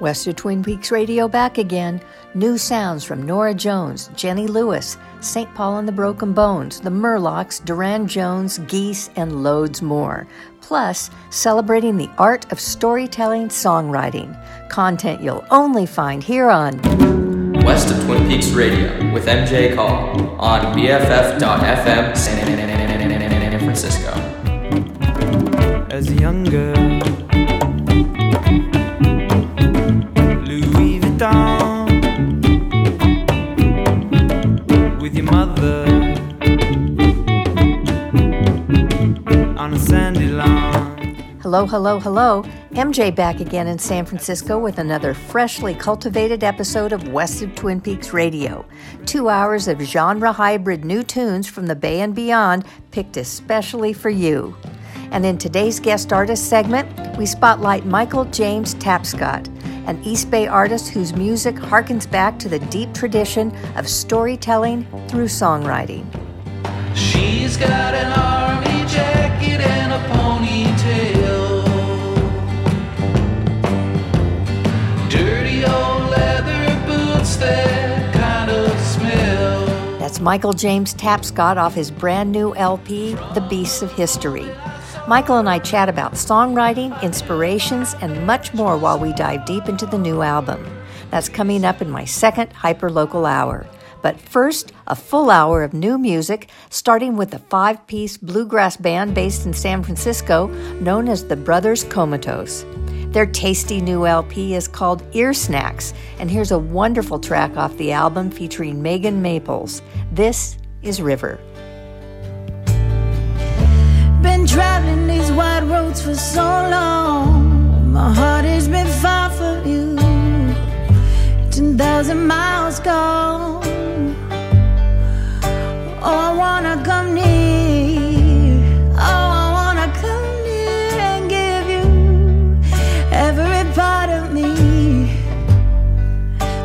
West of Twin Peaks Radio back again. New sounds from Norah Jones, Jenny Lewis, St. Paul and the Broken Bones, the Murlocs, Durand Jones, Geese, and loads more. Plus, celebrating the art of storytelling songwriting. Content you'll only find here on West of Twin Peaks Radio with MJ Call on BFF.FM San Francisco. As a young girl, Hello, hello, hello. MJ back again in San Francisco with another freshly cultivated episode of West of Twin Peaks Radio. Two hours of genre hybrid new tunes from the Bay and beyond, picked especially for you. And in today's guest artist segment, we spotlight Michael James Tapscott, an East Bay artist whose music harkens back to the deep tradition of storytelling through songwriting. She's got an That's Michael James Tapscott off his brand new LP, The Beasts of History. Michael and I chat about songwriting, inspirations, and much more while we dive deep into the new album. That's coming up in my second hyperlocal hour. But first, a full hour of new music, starting with a five piece bluegrass band based in San Francisco known as the Brothers Comatose. Their tasty new LP is called Ear Snacks, and here's a wonderful track off the album featuring Megan Maples. This is River. Been traveling these wide roads for so long. My heart has been far from you. 10,000 miles gone. Oh, I wanna come near.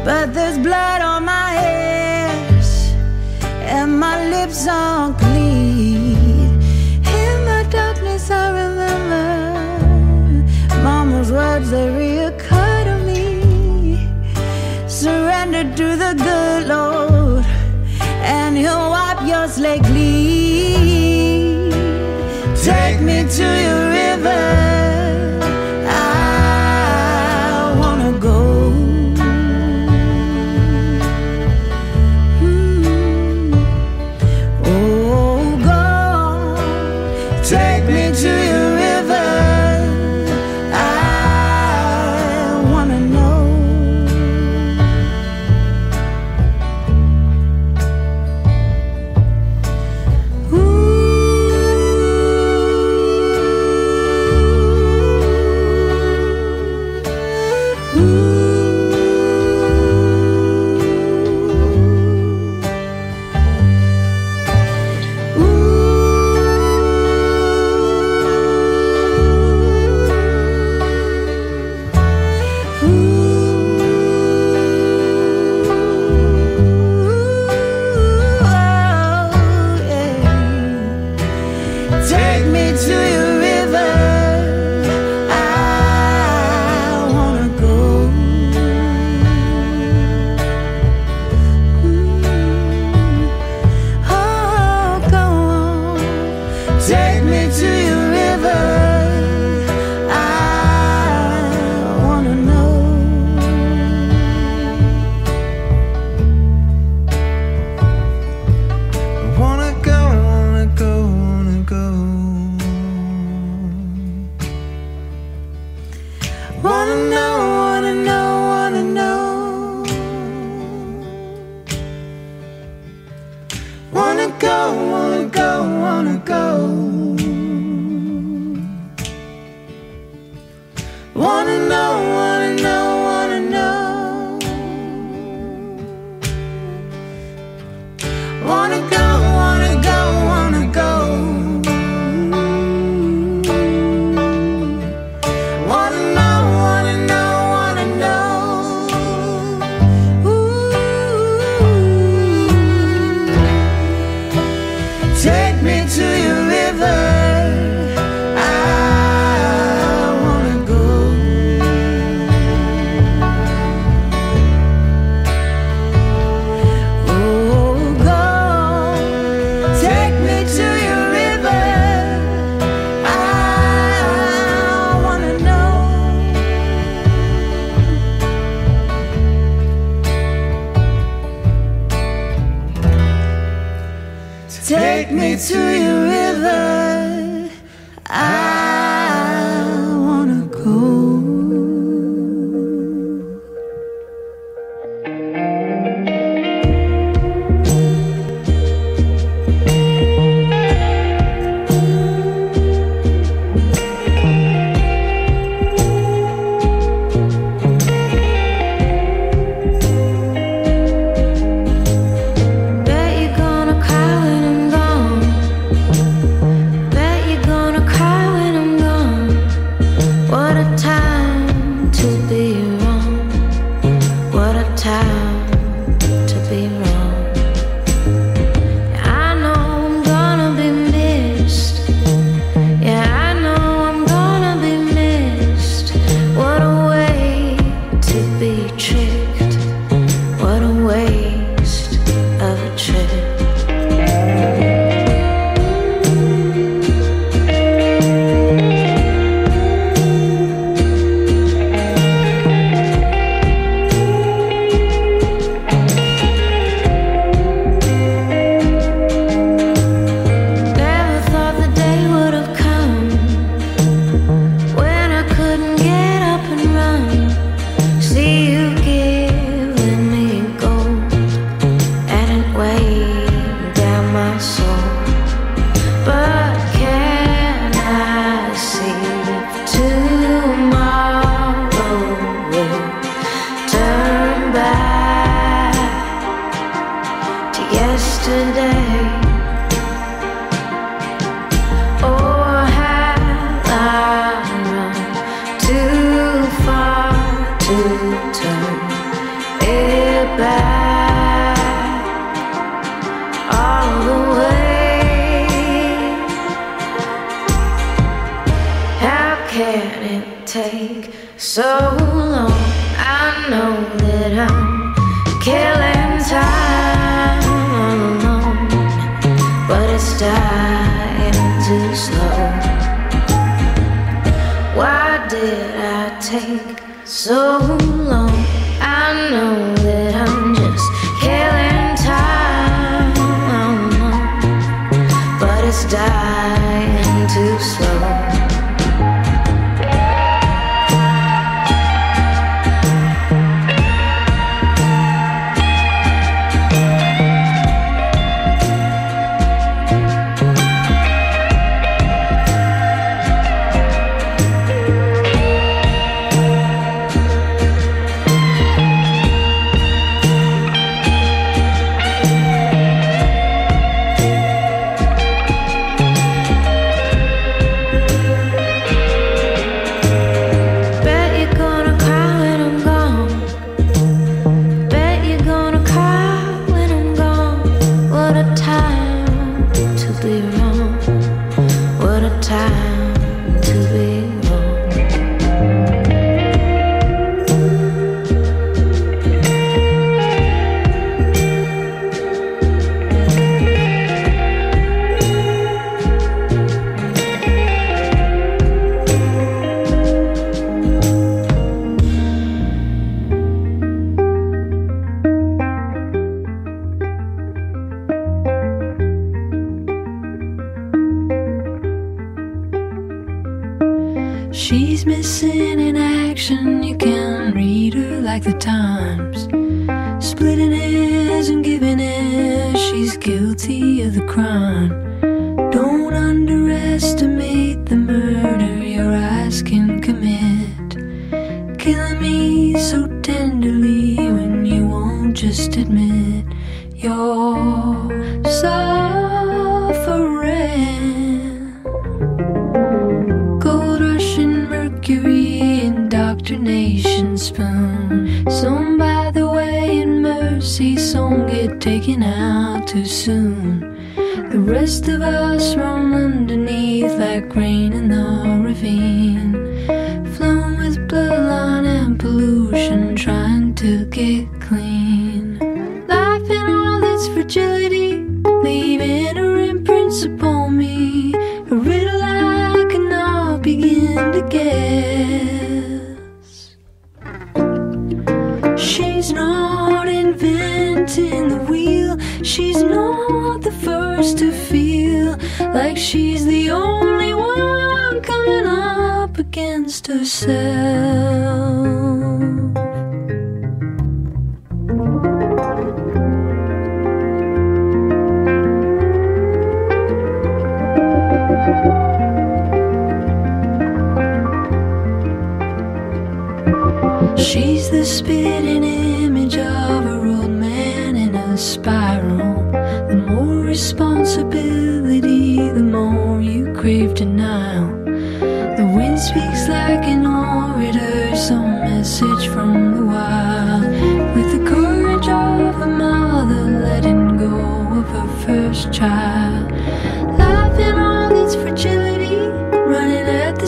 But there's blood on my hands and my lips aren't clean. In the darkness, I remember Mama's words they reoccur to me. Surrender to the good Lord, and He'll wipe your slate clean. Take me to your river. can it take so long? I know that I'm killing time all alone, but it's dying too slow. Why did I take so long? I know that I'm just killing time alone, but it's dying. first of us roaming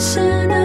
running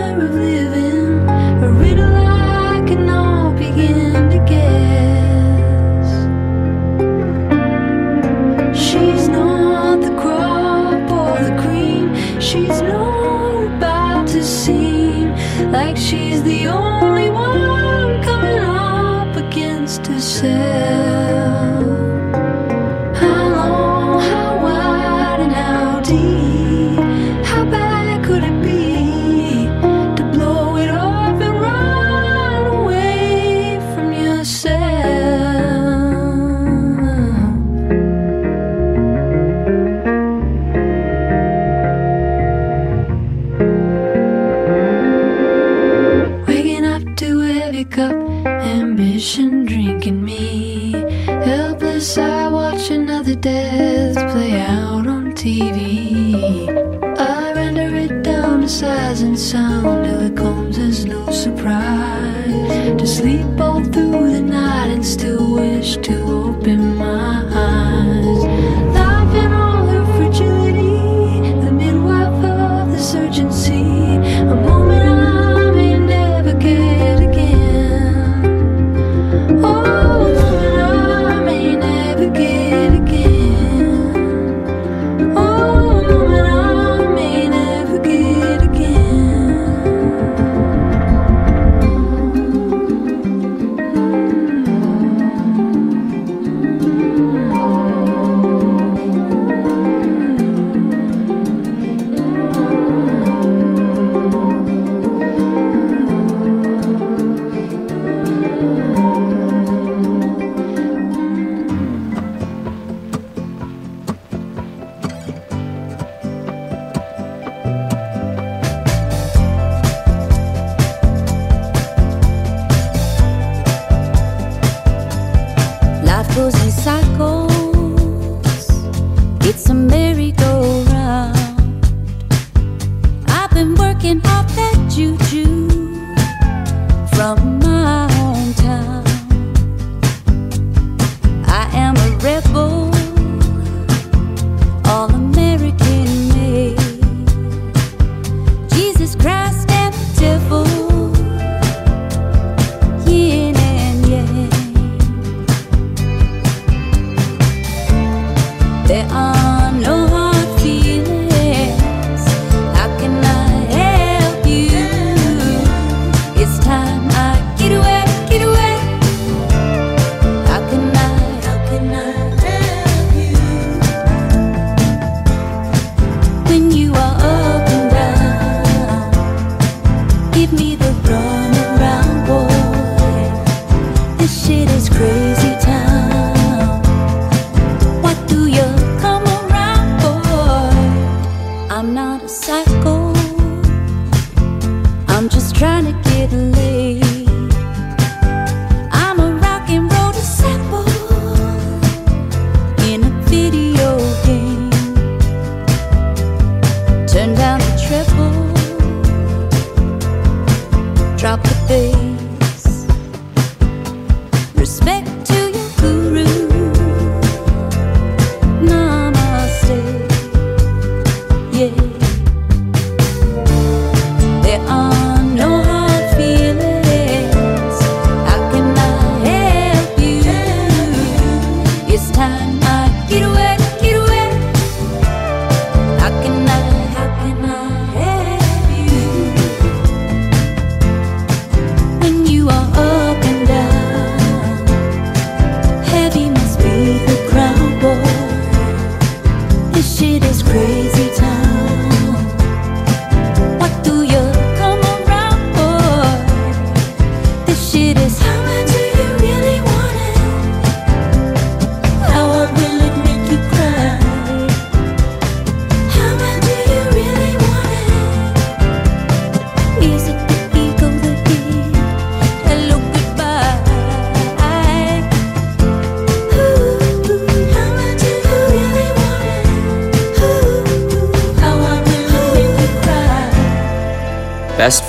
There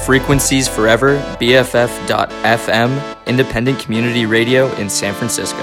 frequencies forever, BFF.FM, independent community radio in San Francisco.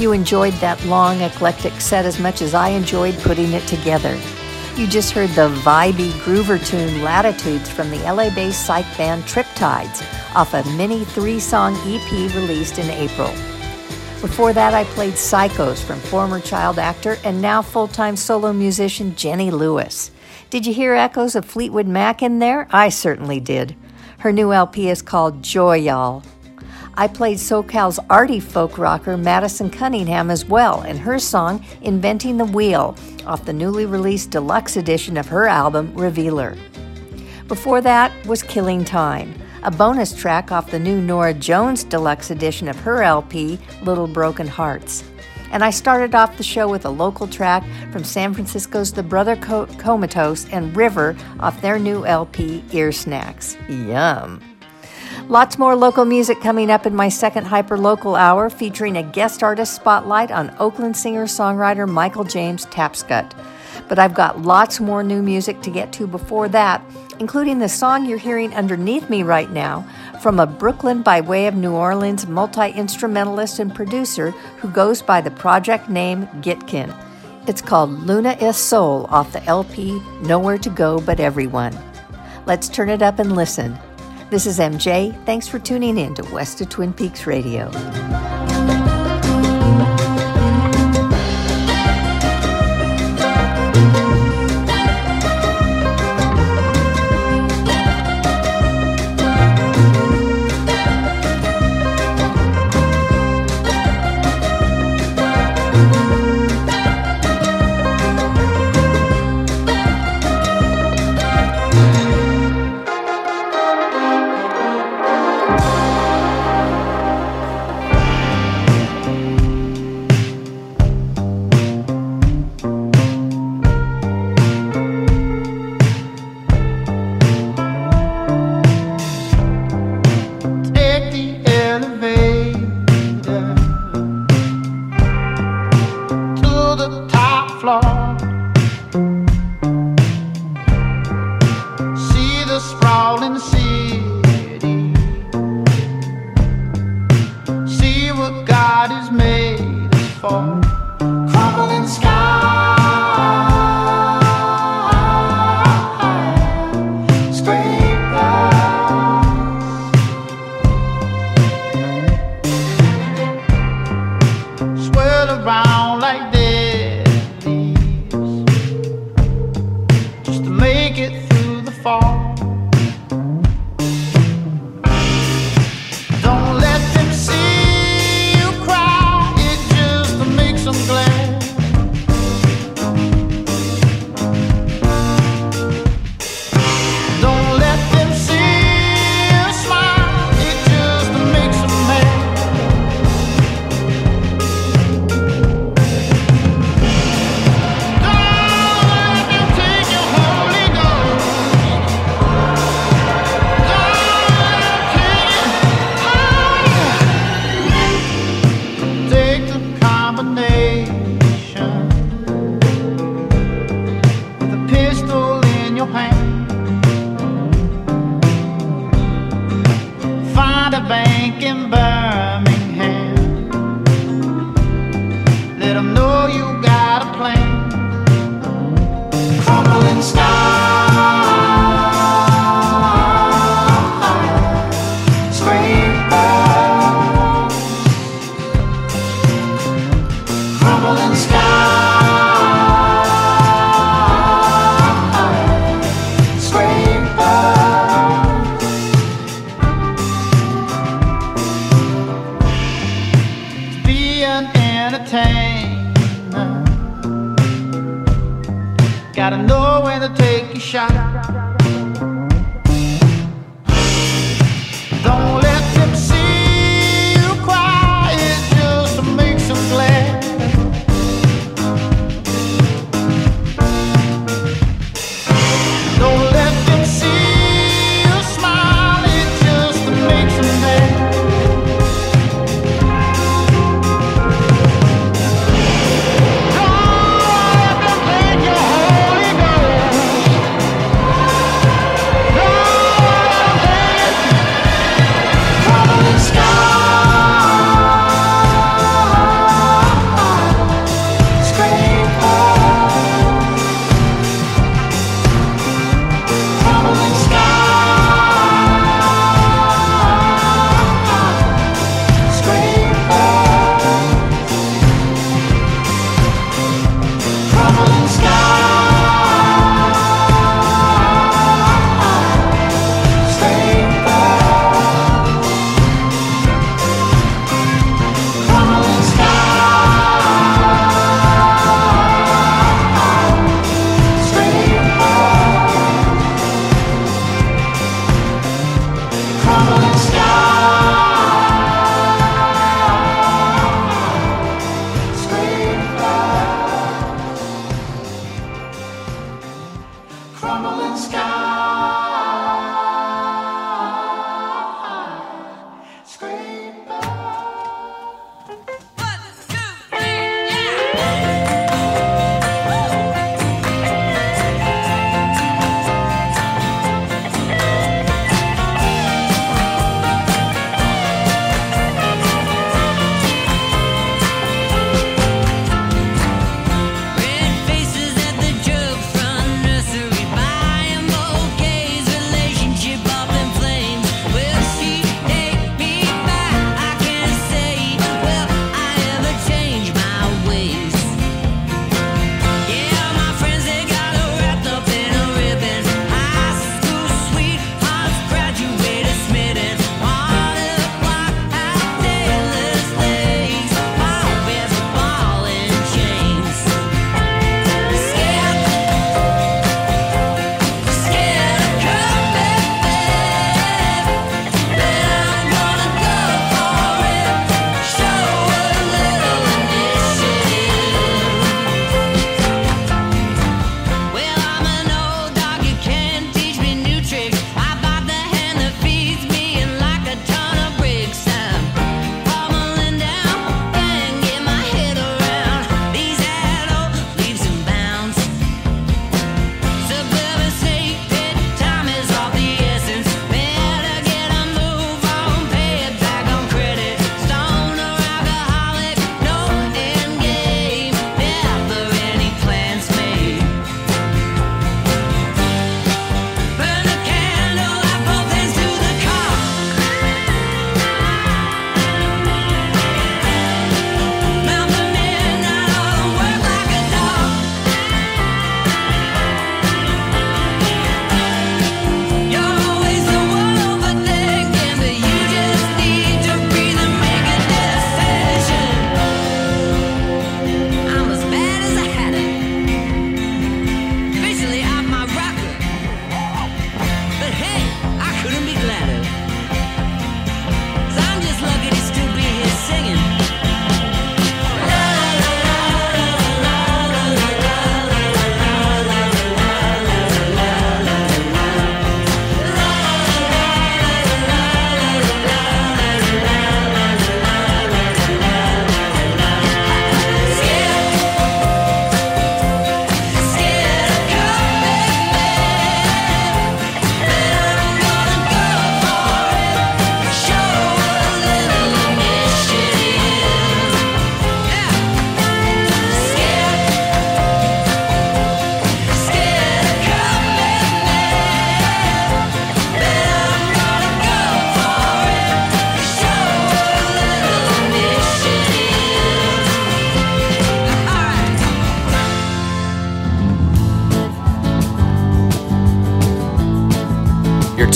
You enjoyed that long, eclectic set as much as I enjoyed putting it together. You just heard the vibey groover tune Latitudes from the LA based psych band Triptides off a mini three song EP released in April. Before that, I played Psychos from former child actor and now full time solo musician Jenny Lewis. Did you hear echoes of Fleetwood Mac in there? I certainly did. Her new LP is called Joy Y'all. I played SoCal's arty folk rocker Madison Cunningham as well, in her song Inventing the Wheel off the newly released deluxe edition of her album Revealer. Before that was Killing Time, a bonus track off the new Norah Jones deluxe edition of her LP Little Broken Hearts. And I started off the show with a local track from San Francisco's The Brother Co- Comatose and River off their new LP, Ear Snacks. Yum. Lots more local music coming up in my second hyper local hour, featuring a guest artist spotlight on Oakland singer songwriter Michael James Tapscott. But I've got lots more new music to get to before that, including the song you're hearing underneath me right now from a Brooklyn by way of New Orleans multi instrumentalist and producer who goes by the project name Gitkin. It's called Luna is Soul off the LP Nowhere to Go But Everyone. Let's turn it up and listen. This is MJ. Thanks for tuning in to West of Twin Peaks Radio. scream.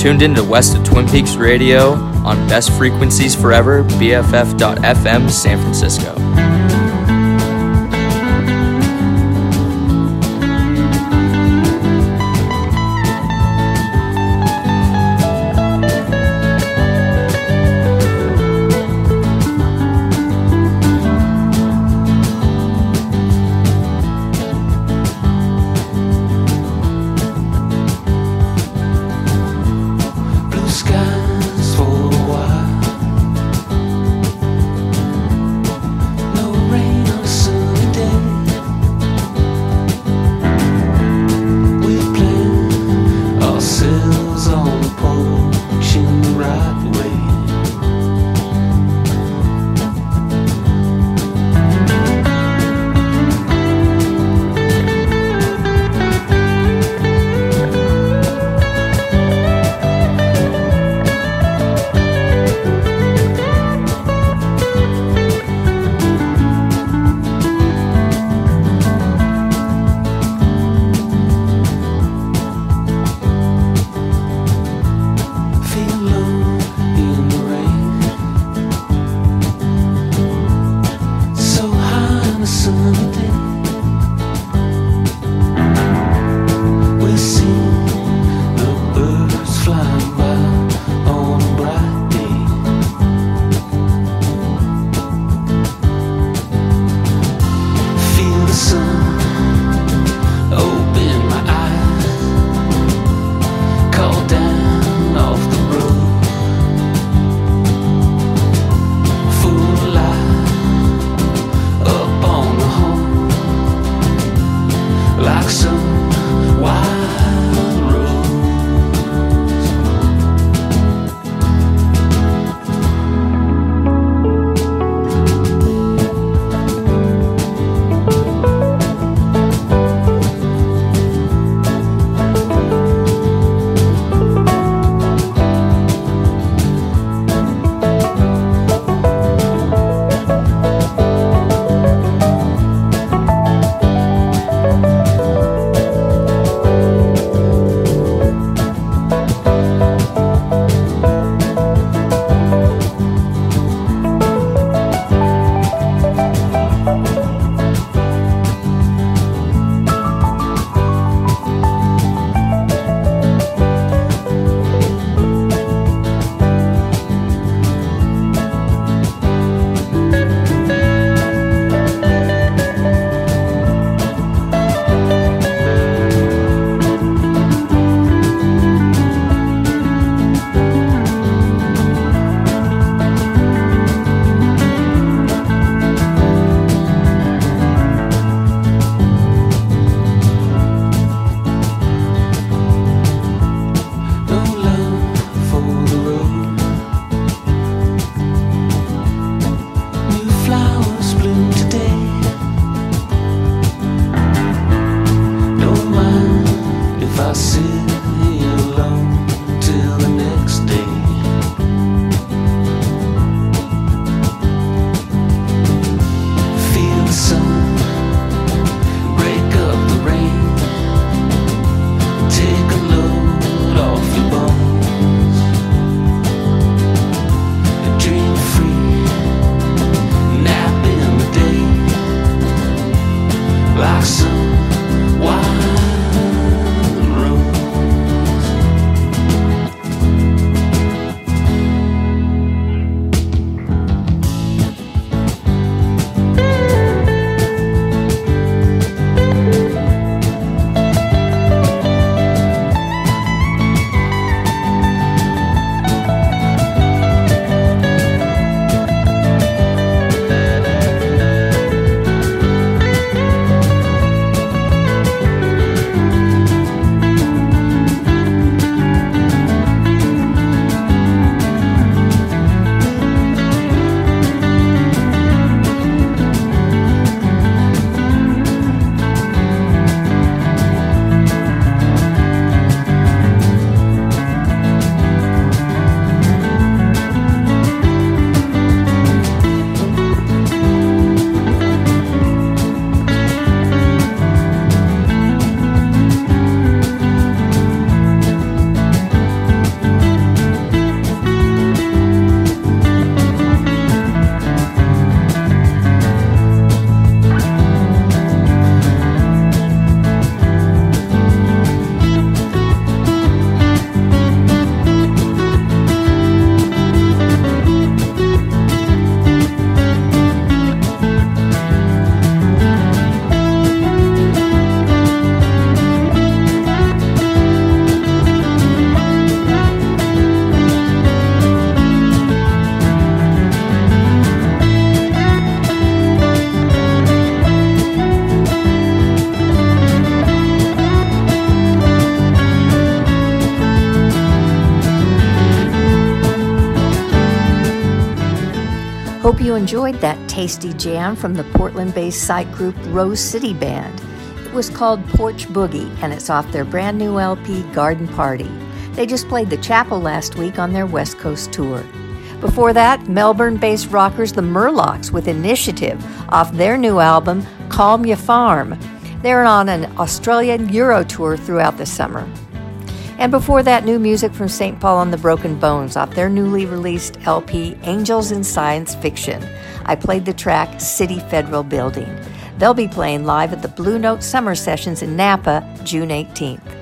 tuned into West of Twin Peaks Radio on Best Frequencies Forever, BFF.FM, San Francisco. Enjoyed that tasty jam from the Portland based psych group Rose City Band. It was called Porch Boogie, and it's off their brand new LP, Garden Party. They just played the chapel last week on their West Coast tour. Before that, Melbourne based rockers the Murlocs with Initiative off their new album, Calm Ya Farm. They're on an Australian Euro tour throughout the summer. And before that, new music from St. Paul and the Broken Bones off their newly released LP, Angels in Science Fiction. I played the track City Federal Building. They'll be playing live at the Blue Note Summer Sessions in Napa, June 18th.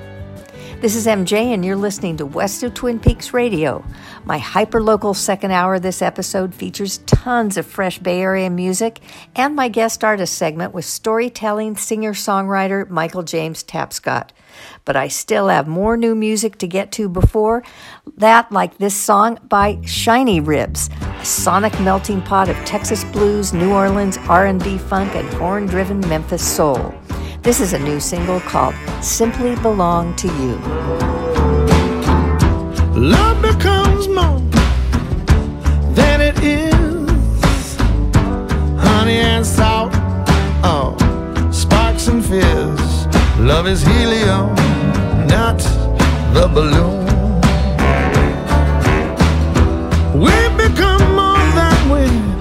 This is MJ, and you're listening to West of Twin Peaks Radio. My hyperlocal second hour this episode features tons of fresh Bay Area music and my guest artist segment with storytelling singer songwriter Michael James Tapscott. But I still have more new music to get to before that, like this song by Shiny Ribs, a sonic melting pot of Texas blues, New Orleans R&B funk, and horn-driven Memphis soul. This is a new single called Simply Belong to You. Love becomes more than it is. Honey and salt, oh, sparks and fizz. Love is helium, not the balloon. We become more than we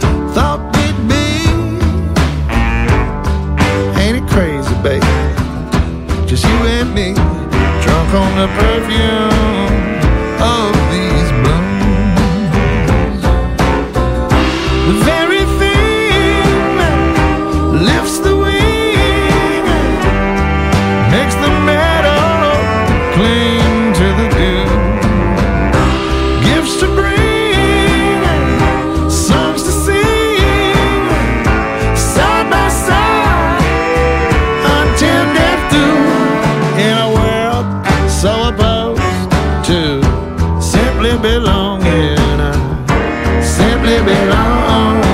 Just you and me, drunk on the perfume of these blooms. The simply belonging. I simply belong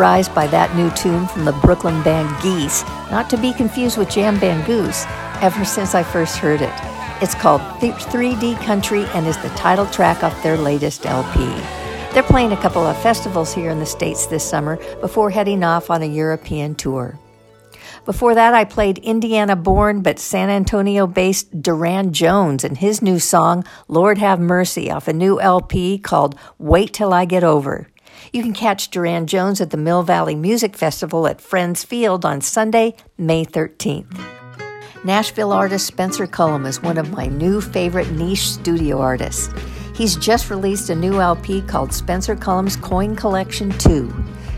popularized by that new tune from the Brooklyn band Geese, not to be confused with Jam Band Goose, ever since I first heard it. It's called 3D Country and is the title track off their latest LP. They're playing a couple of festivals here in the States this summer before heading off on a European tour. Before that, I played Indiana born but San Antonio based Durand Jones and his new song, Lord Have Mercy, off a new LP called Wait Till I Get Over. You can catch Durand Jones at the Mill Valley Music Festival at Friends Field on Sunday, May 13th. Nashville artist Spencer Cullum is one of my new favorite niche studio artists. He's just released a new LP called Spencer Cullum's Coin Collection 2.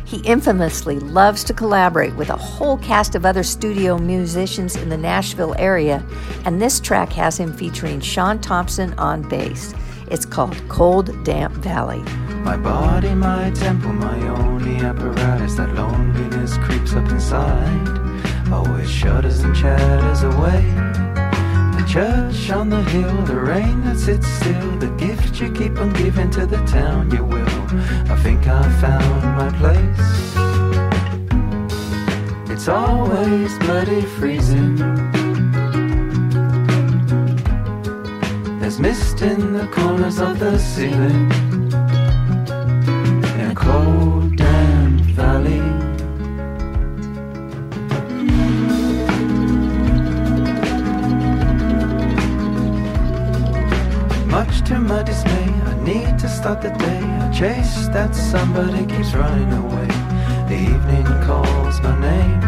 He infamously loves to collaborate with a whole cast of other studio musicians in the Nashville area, and this track has him featuring Sean Thompson on bass. It's called Cold Damp Valley. My body, my temple, my only apparatus. That loneliness creeps up inside. Oh, always shudders and chatters away. The church on the hill, the rain that sits still, the gift you keep on giving to the town you will. I think I found my place. It's always bloody freezing. There's mist in the corners of the ceiling. To my dismay, I need to start the day. I chase that somebody keeps running away. The evening calls my name.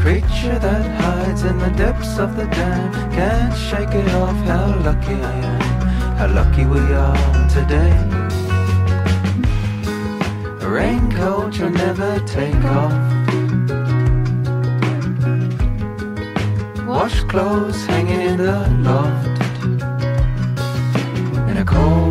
Creature that hides in the depths of the dam. Can't shake it off how lucky I am. How lucky we are today. A raincoat you'll never take off. Wash clothes hanging in the loft cold,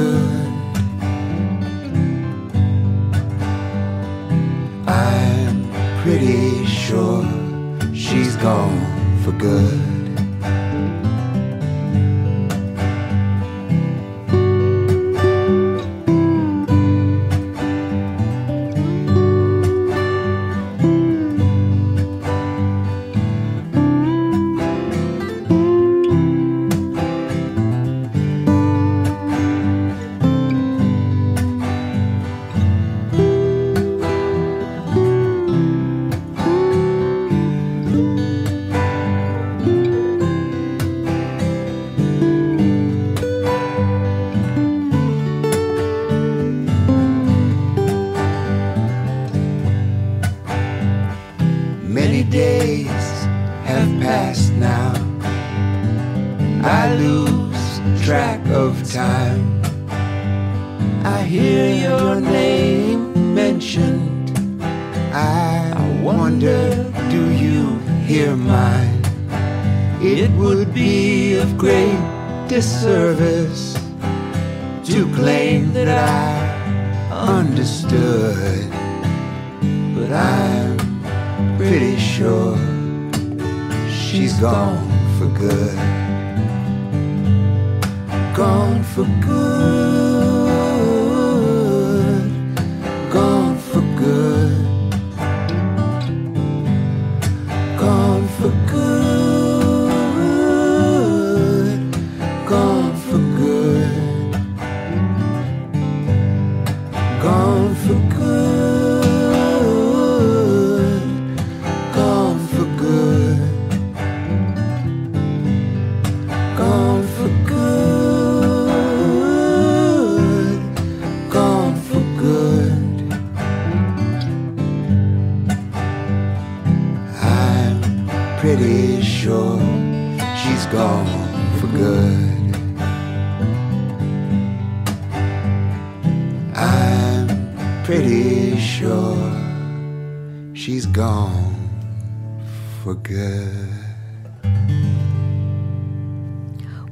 good. I'm pretty sure she's gone for good.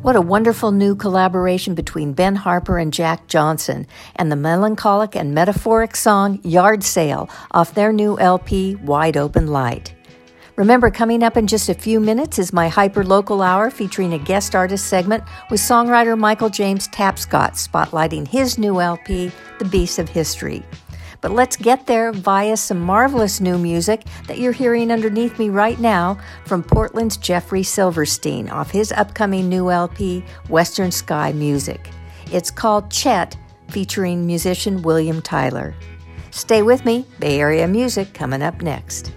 What a wonderful new collaboration between Ben Harper and Jack Johnson, and the melancholic and metaphoric song Yard Sale off their new LP Wide Open Light. Remember, coming up in just a few minutes is my hyper local hour featuring a guest artist segment with songwriter Michael James Tapscott spotlighting his new LP, The Beast of History. But let's get there via some marvelous new music that you're hearing underneath me right now from Portland's Jeffrey Silverstein off his upcoming new LP, Western Sky Music. It's called Chet, featuring musician William Tyler. Stay with me, Bay Area music coming up next.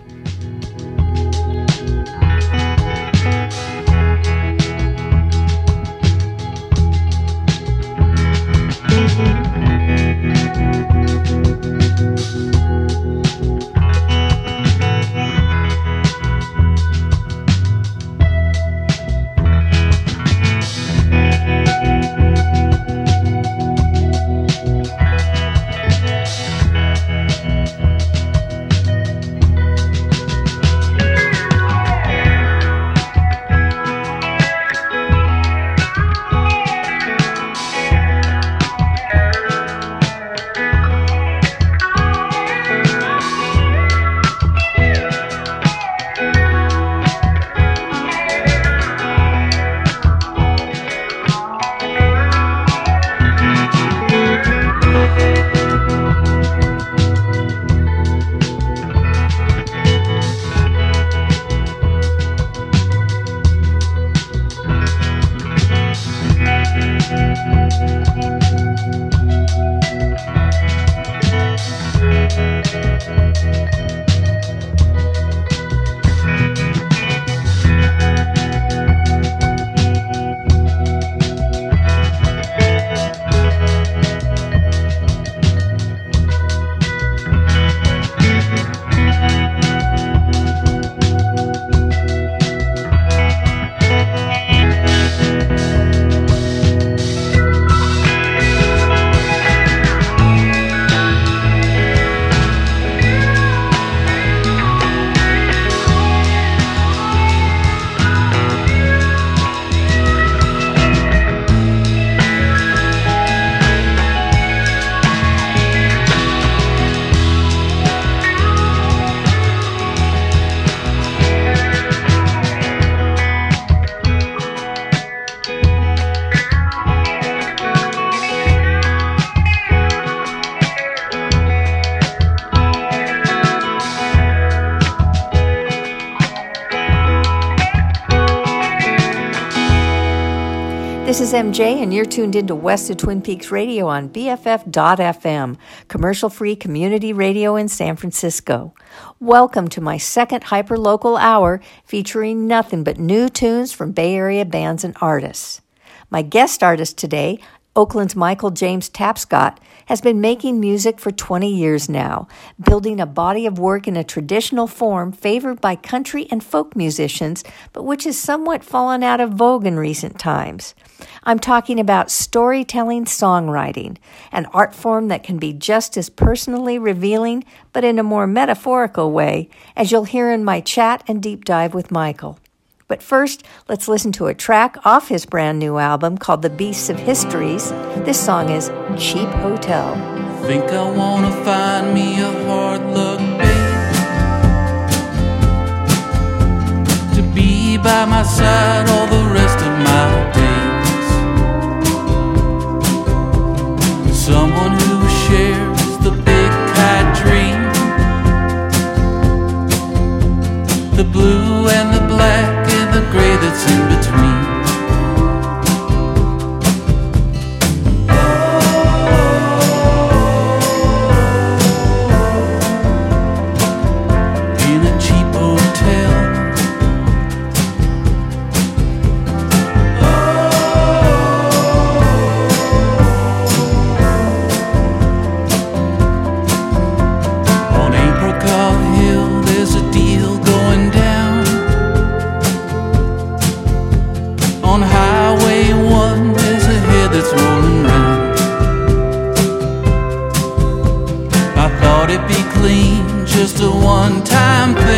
Is MJ, and you're tuned into West of Twin Peaks Radio on BFF.FM, commercial free community radio in San Francisco. Welcome to my second hyperlocal hour featuring nothing but new tunes from Bay Area bands and artists. My guest artist today Oakland's Michael James Tapscott has been making music for 20 years now, building a body of work in a traditional form favored by country and folk musicians, but which has somewhat fallen out of vogue in recent times. I'm talking about storytelling songwriting, an art form that can be just as personally revealing, but in a more metaphorical way, as you'll hear in my chat and deep dive with Michael. But first, let's listen to a track off his brand new album called The Beasts of Histories. This song is Cheap Hotel. Think I wanna find me a hard luck babe to be by my side all the rest of my days. Someone who shares the big kite dream, the blue and the black gray that's in between. A one time thing.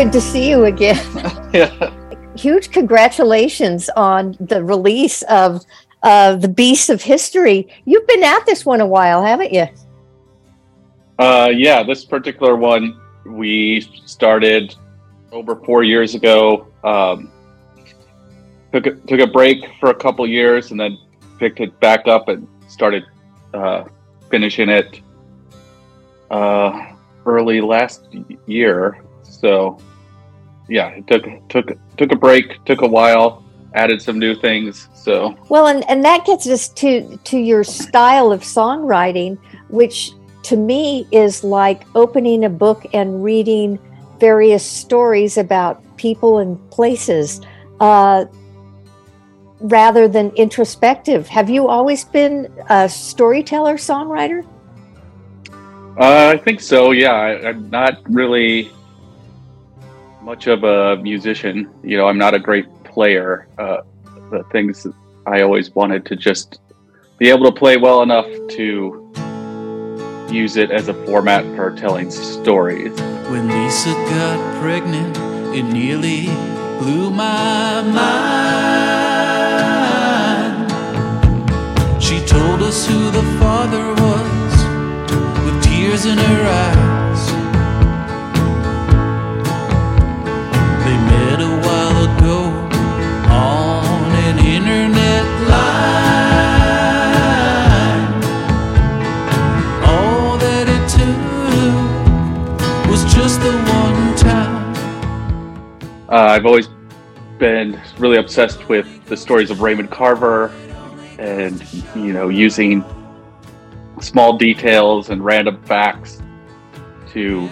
Good to see you again. Yeah. Huge congratulations on the release of uh, The Beasts of History. You've been at this one a while, haven't you? Uh, yeah, this particular one we started over four years ago. Um, took a, took a break for a couple years and then picked it back up and started uh, finishing it uh, early last year. So yeah, it took took took a break, took a while, added some new things. So Well, and, and that gets us to to your style of songwriting, which to me is like opening a book and reading various stories about people and places, uh, rather than introspective. Have you always been a storyteller, songwriter? Uh, I think so. Yeah, I, I'm not really much of a musician. You know, I'm not a great player. Uh, the things I always wanted to just be able to play well enough to use it as a format for telling stories. When Lisa got pregnant, it nearly blew my mind. She told us who the father was with tears in her eyes. Uh, I've always been really obsessed with the stories of Raymond Carver and, you know, using small details and random facts to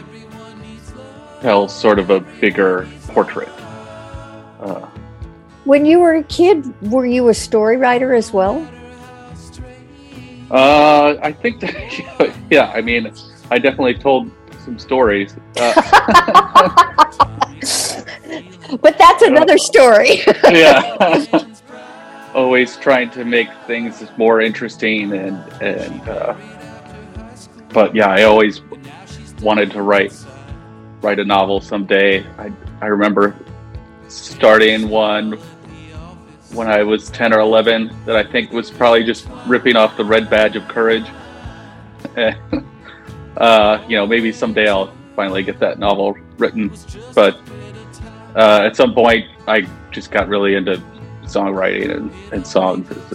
tell sort of a bigger portrait. Uh, When you were a kid, were you a story writer as well? uh, I think that, yeah, I mean, I definitely told some stories. Uh, But that's another story. yeah. Always trying to make things more interesting and and uh, but yeah, I always wanted to write write a novel someday. I I remember starting one when I was 10 or 11 that I think was probably just ripping off the red badge of courage. uh, you know, maybe someday I'll finally get that novel written, but uh, at some point I just got really into songwriting and, and songs as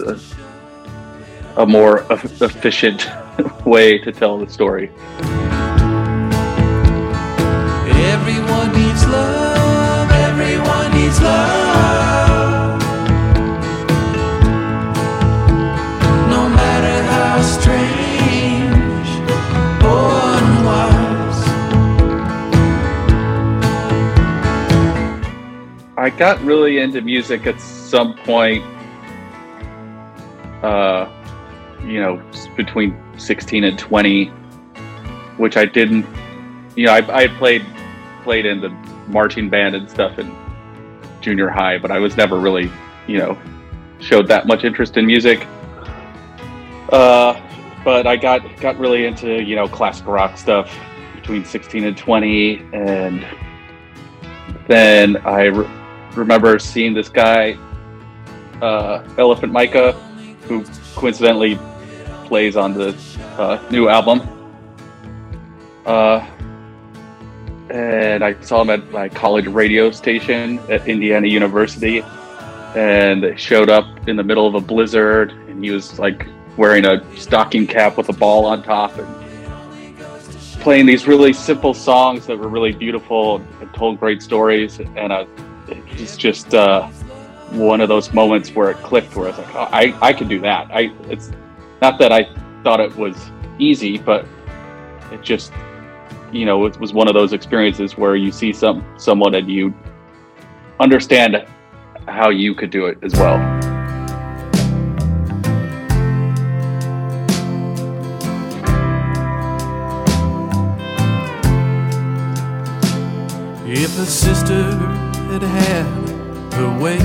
a, a more efficient way to tell the story. Everyone needs love, I got really into music at some point, uh, you know, between 16 and 20, which I didn't, you know, I, I played, played in the marching band and stuff in junior high, but I was never really, you know, showed that much interest in music. Uh, but I got, got really into, you know, classic rock stuff between 16 and 20 and then I re- remember seeing this guy, uh, Elephant Micah, who coincidentally plays on the uh, new album. Uh, and I saw him at my college radio station at Indiana University, and showed up in the middle of a blizzard, and he was like wearing a stocking cap with a ball on top, and playing these really simple songs that were really beautiful and told great stories. And it's just uh, one of those moments where it clicked, where I was like, oh, I, I could do that. I it's not that I thought it was easy, but it just you know it was one of those experiences where you see some someone and you understand how you could do it as well. If a sister had had her way,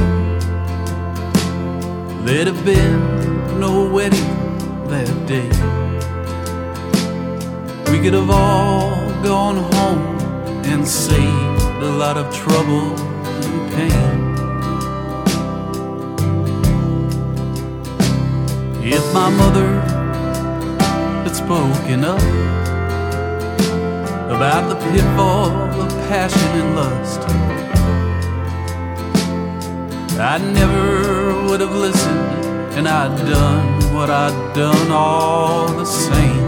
there'd have been no wedding that day. We could have all gone home and saved a lot of trouble and pain. If my mother had spoken up about the pitfall of passion and lust. I never would have listened, and I'd done what I'd done all the same.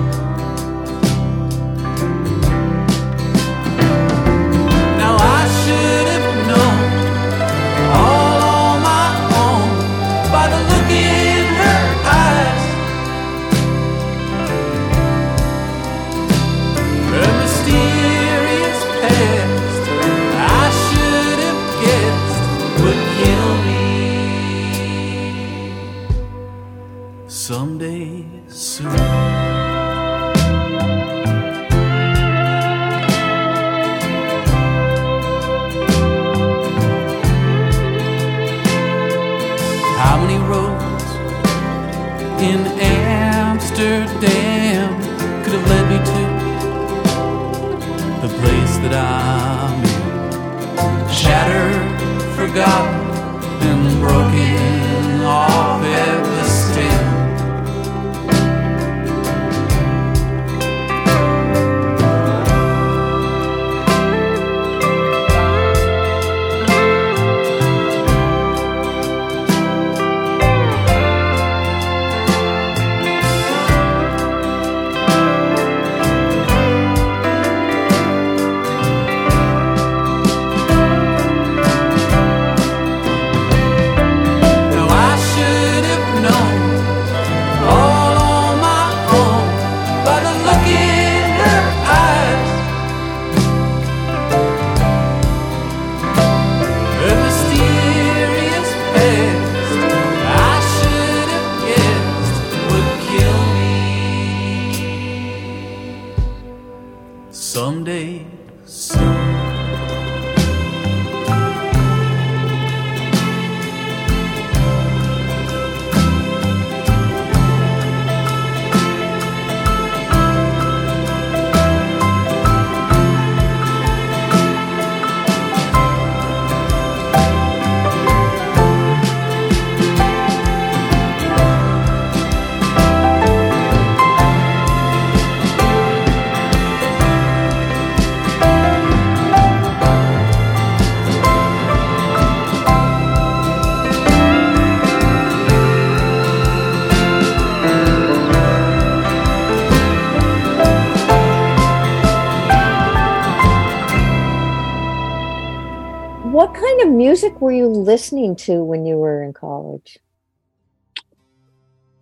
Were you listening to when you were in college?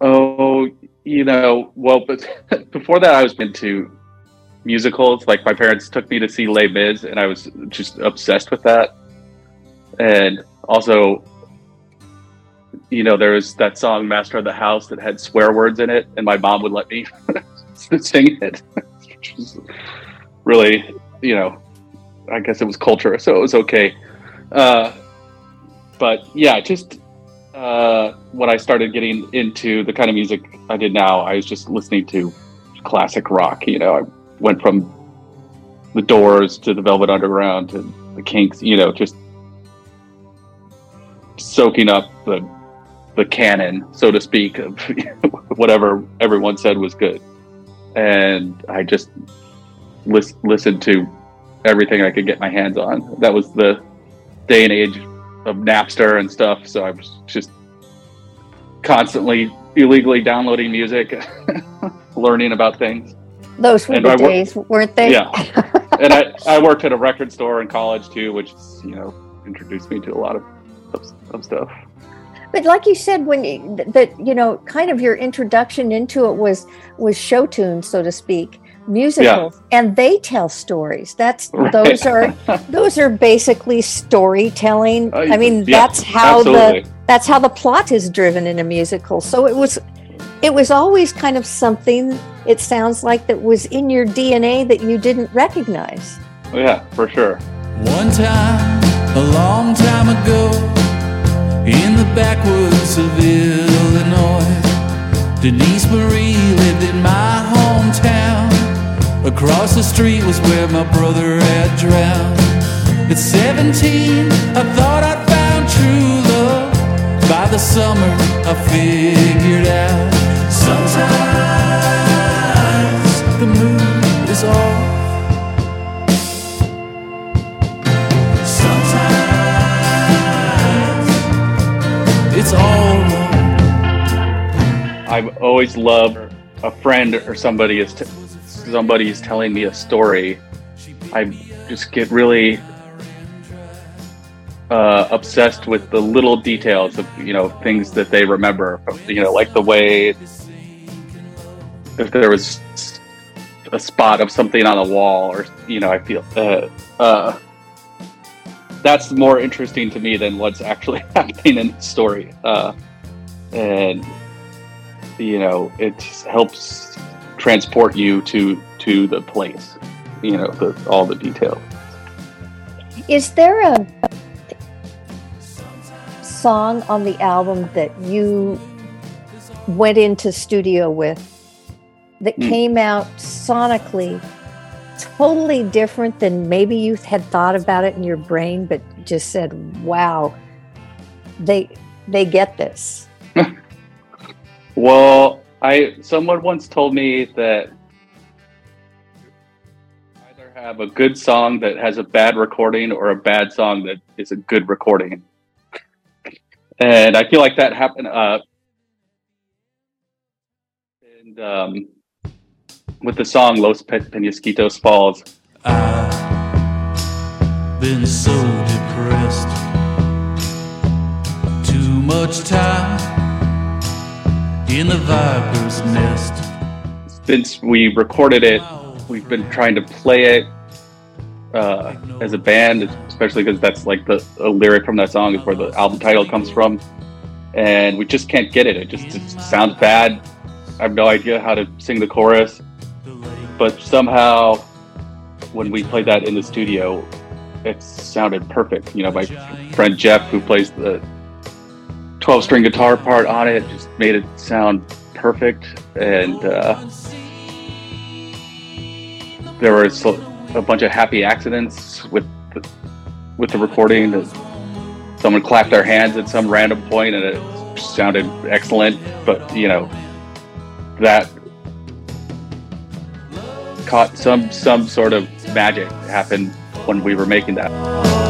Oh, you know, well, but before that, I was into musicals. Like my parents took me to see Les Mis, and I was just obsessed with that. And also, you know, there was that song "Master of the House" that had swear words in it, and my mom would let me sing it. Really, you know, I guess it was culture, so it was okay. Uh, but yeah, just uh, when I started getting into the kind of music I did now, I was just listening to classic rock. You know, I went from the Doors to the Velvet Underground to the Kinks. You know, just soaking up the the canon, so to speak, of whatever everyone said was good. And I just lis- listened to everything I could get my hands on. That was the day and age of Napster and stuff. So I was just constantly illegally downloading music, learning about things. Those were And the I wor- days, weren't they? Yeah. and I, I worked at a record store in college too, which you know introduced me to a lot of, of, of stuff. But like you said, when you, that you know, kind of your introduction into it was was show tunes, so to speak, musicals, and they tell stories. That's Right. those are those are basically storytelling. Uh, I mean, yeah, that's how absolutely. the that's how the plot is driven in a musical. So it was it was always kind of something. It sounds like that was in your DNA that you didn't recognize. Yeah, for sure. One time, a long time ago, in the backwoods of Illinois, Denise Marie lived in my hometown. Across the street was where my brother had drowned. At 17, I thought I'd found true love. By the summer, I figured out sometimes the mood is off. Sometimes it's all wrong. I've always loved a friend or somebody is t- somebody is telling me a story. I just get really uh, obsessed with the little details of you know things that they remember. You know, like the way if there was a spot of something on a wall, or you know, I feel uh, uh, that's more interesting to me than what's actually happening in the story. Uh, and you know, it helps transport you to to the place. You know, the, all the details. Is there a song on the album that you went into studio with that Hmm. came out sonically totally different than maybe you had thought about it in your brain, but just said, "Wow, they they get this." Well, I someone once told me that either have a good song that has a bad recording or a bad song that is a good recording. And I feel like that happened uh and um with the song Los Pe- Peñasquitos Falls. I've Been so depressed. Too much time in the viper's nest. since we recorded it, we've been trying to play it uh, as a band, especially because that's like the lyric from that song is where the album title comes from, and we just can't get it. It just it sounds bad. I have no idea how to sing the chorus, but somehow when we played that in the studio, it sounded perfect. You know, my friend Jeff, who plays the 12 string guitar part on it, just made it sound perfect. And uh, there was a bunch of happy accidents with the, with the recording. Someone clapped their hands at some random point, and it sounded excellent. But you know, that caught some some sort of magic happened when we were making that.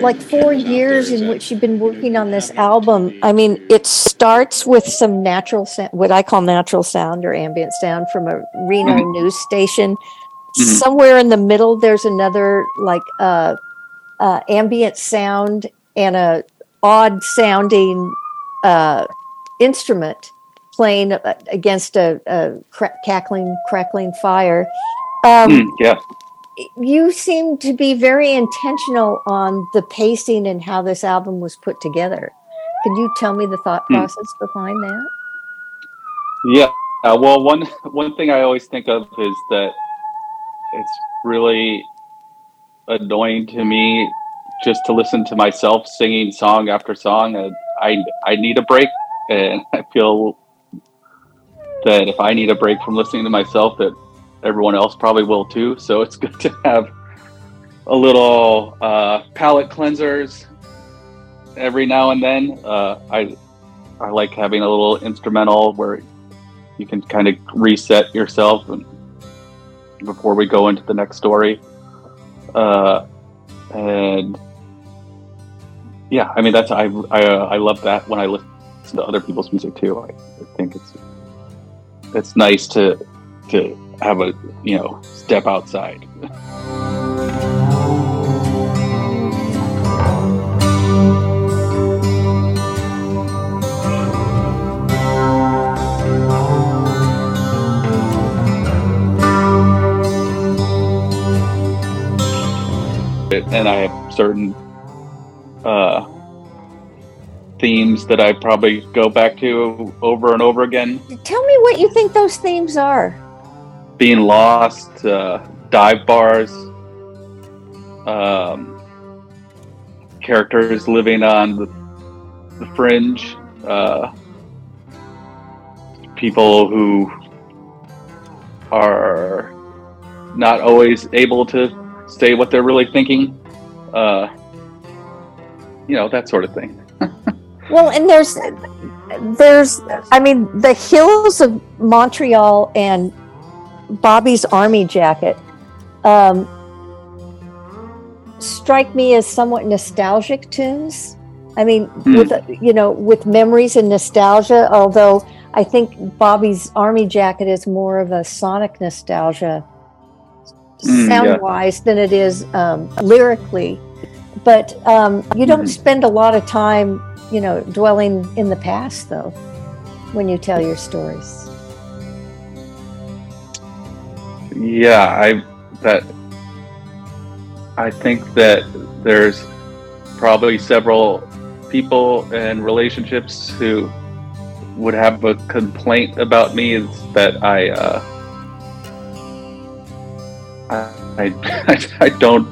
Like four years in which you've been working on this album i mean it starts with some natural sound what i call natural sound or ambient sound from a reno news station. Somewhere in the middle there's another like uh, uh, ambient sound and a odd sounding uh, instrument playing uh, against a, a cra- cackling crackling fire. Um, Mm, yeah. You seem to be very intentional on the pacing and how this album was put together. Could you tell me the thought Hmm. process behind that? Yeah. Uh, well, one one thing I always think of is that it's really annoying to me just to listen to myself singing song after song, and I I need a break, and I feel that if I need a break from listening to myself, that everyone else probably will too. So it's good to have a little uh, palate cleansers every now and then. Uh, I I like having a little instrumental where you can kind of reset yourself before we go into the next story. Uh, and yeah, I mean that's I I, I love that when I listen to other people's music too. I, I think it's it's nice to to have a you know step outside. and I have certain uh, themes that I probably go back to over and over again. Tell me what you think those themes are. Being lost, uh, dive bars, um, characters living on the, the fringe, uh, people who are not always able to say what they're really thinking. Uh, you know, that sort of thing. Well, and there's there's I mean the hills of Montreal and Bobby's army jacket um, strike me as somewhat nostalgic tunes. I mean, Hmm. with you know, with memories and nostalgia. Although I think Bobby's army jacket is more of a sonic nostalgia, Mm, sound wise, than it is um, lyrically. But um, you don't Mhm. spend a lot of time, you know, dwelling in the past, though, when you tell your stories. Yeah, I that I think that there's probably several people and relationships who would have a complaint about me is that I uh, I, I I don't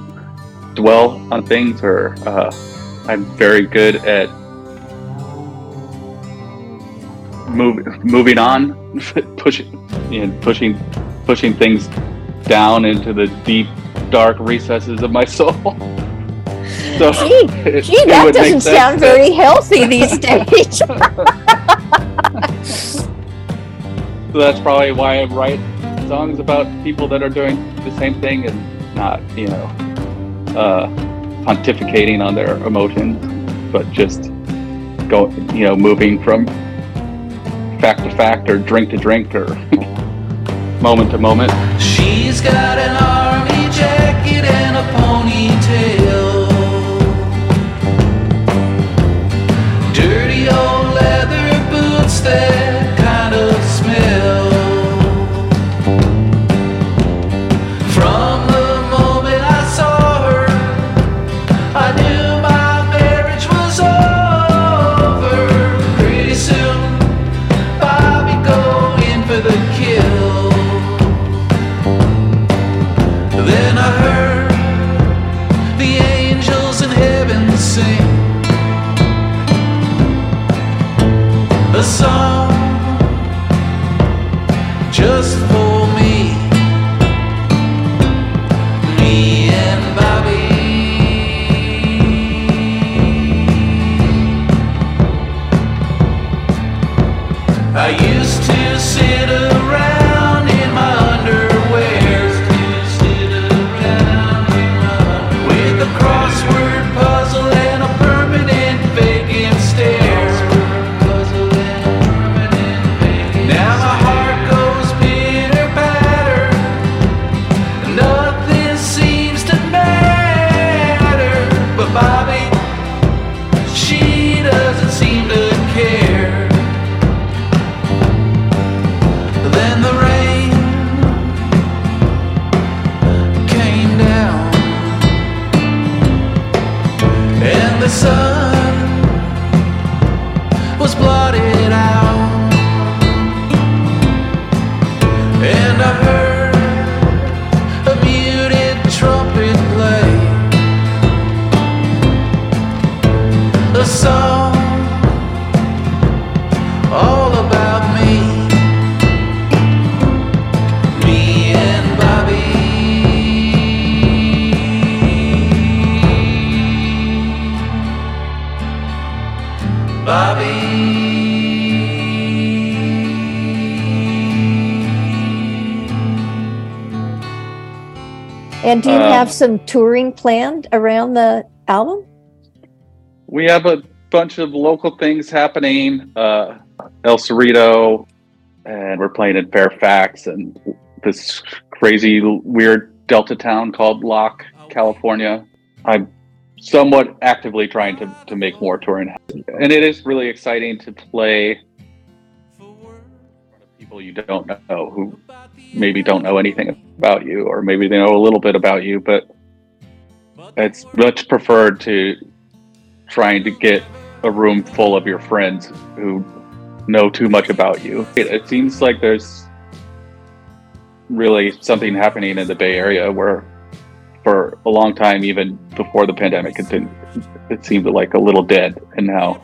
dwell on things or uh, I'm very good at move, moving on pushing, know, pushing, pushing things down into the deep, dark recesses of my soul. So Gee, it- gee, it that doesn't sound very healthy these days. So that's probably why I write songs about people that are doing the same thing and not, you know, uh, pontificating on their emotions, but just go, you know, moving from fact to fact or drink to drink or moment to moment. She's got an sun have some touring planned around the album? We have a bunch of local things happening. Uh, El Cerrito, and we're playing in Fairfax and this crazy, weird Delta town called Locke, California. I'm somewhat actively trying to, to make more touring happen. And it is really exciting to play in front of people you don't know who maybe don't know anything about you, or maybe they know a little bit about you, but it's much preferred to trying to get a room full of your friends who know too much about you. It, it seems like there's really something happening in the Bay Area where, for a long time, even before the pandemic, it been it seemed like a little dead, and now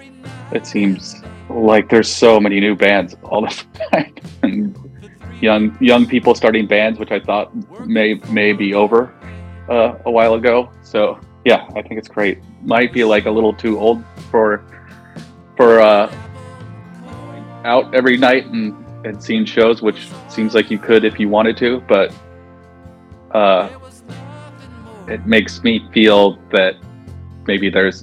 it seems like there's so many new bands all the time, and young young people starting bands, which I thought may may be over uh, a while ago. So yeah, I think it's great. Might be like a little too old for for uh, out every night and and seeing shows, which seems like you could if you wanted to, but uh, it makes me feel that maybe there's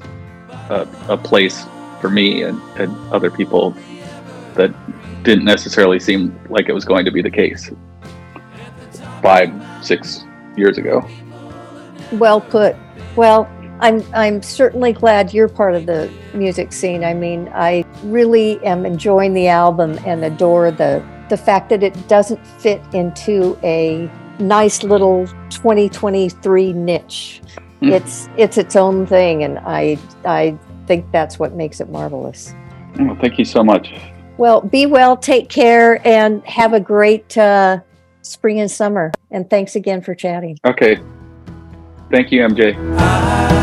a, a place for me and, and other people that didn't necessarily seem like it was going to be the case five, six years ago. Well put. Well, I'm I'm certainly glad you're part of the music scene. I mean, I really am enjoying the album and adore the the fact that it doesn't fit into a nice little 2023 niche. Mm. It's it's its own thing, and I I think that's what makes it marvelous. Well, thank you so much. Well, be well, take care, and have a great uh, spring and summer. And thanks again for chatting. Okay. Thank you, MJ.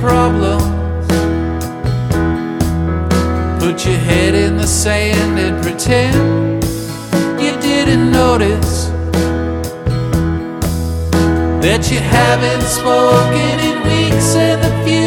Problems. Put your head in the sand and pretend you didn't notice that you haven't spoken in weeks and the future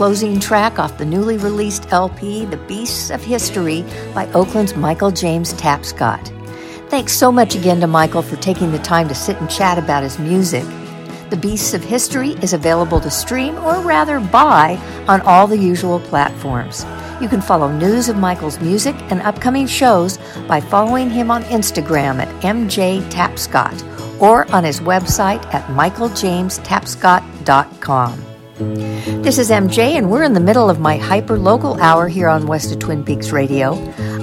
closing track off the newly released LP, The Beasts of History, by Oakland's Michael James Tapscott. Thanks so much again to Michael for taking the time to sit and chat about his music. The Beasts of History is available to stream, or rather buy, on all the usual platforms. You can follow news of Michael's music and upcoming shows by following him on Instagram at MJ Tapscott or on his website at michaeljamestapscott.com. This is MJ, and we're in the middle of my hyper local hour here on West of Twin Peaks Radio.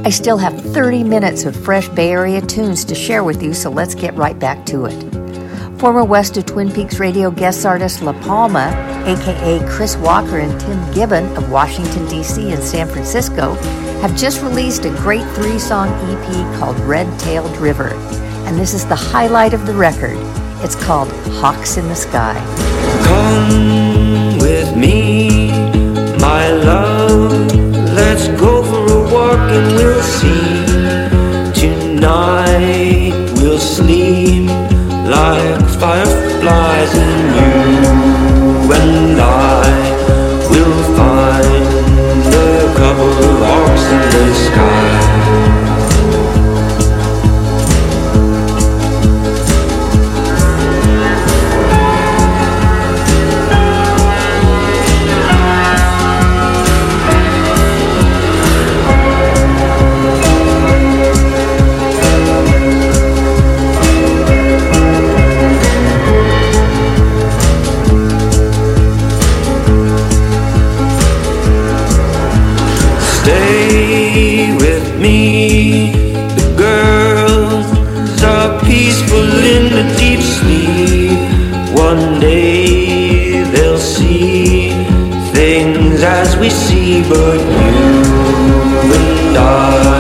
I still have 30 minutes of fresh Bay Area tunes to share with you, so let's get right back to it. Former West of Twin Peaks Radio guest artist La Palma, aka Chris Walker and Tim Gibbon of Washington, D.C. and San Francisco, have just released a great three song EP called Red Tailed River. And this is the highlight of the record. It's called Hawks in the Sky. Come my love. Let's go for a walk and we'll see. Tonight we'll sleep like fireflies, and you and I will find a couple of hawks in the sky. As we see, but you and I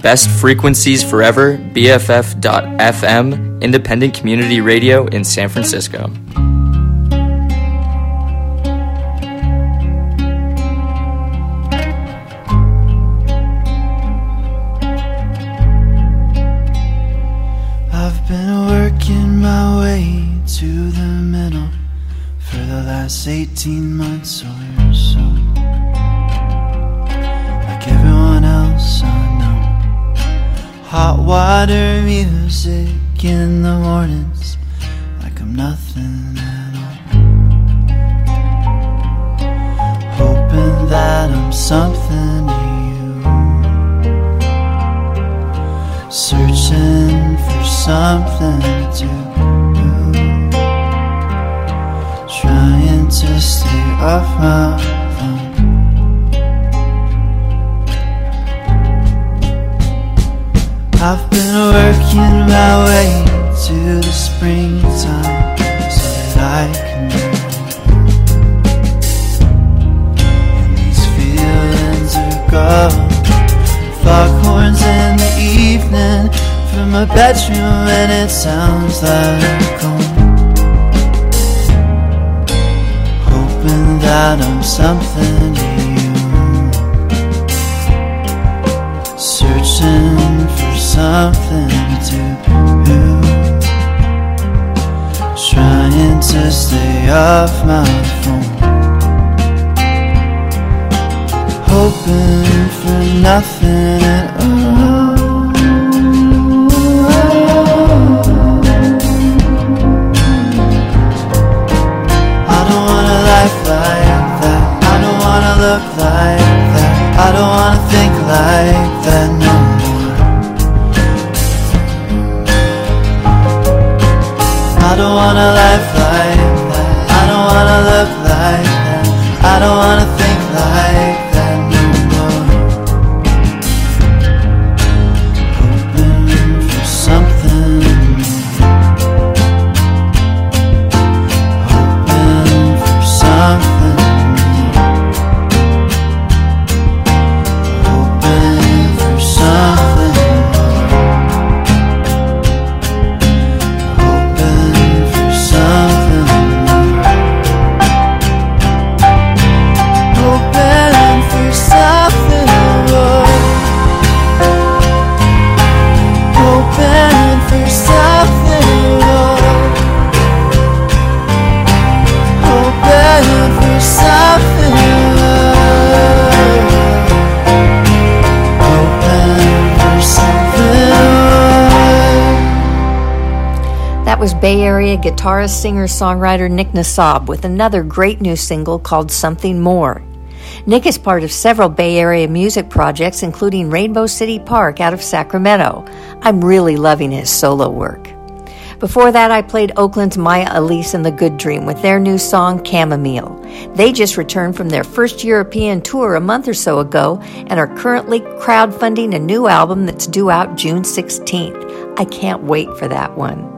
Best frequencies forever, BFF.FM, independent community radio in San Francisco. I've been working my way to the middle for the last 18 months or Hot water music in the mornings, like I'm nothing at all. Hoping that I'm something to you. Searching for something to do. Trying to stay off my working my way to the springtime so that I can move. And these feelings are gone. Foghorns in the evening from my bedroom, and it sounds like home. Hoping that I'm something to you. Searching for something. Trying to stay off my phone. Hoping for nothing at all. I don't want a life like that. I don't wanna look like that. I don't wanna think like that I don't want a life like that. I don't wanna look like that. I don't wanna think like That was Bay Area guitarist, singer, songwriter Nick Nasab with another great new single called Something More. Nick is part of several Bay Area music projects, including Rainbow City Park out of Sacramento. I'm really loving his solo work. Before that, I played Oakland's Maya Elise and the Good Dream with their new song Chamomile. They just returned from their first European tour a month or so ago and are currently crowdfunding a new album that's due out June 16th. I can't wait for that one.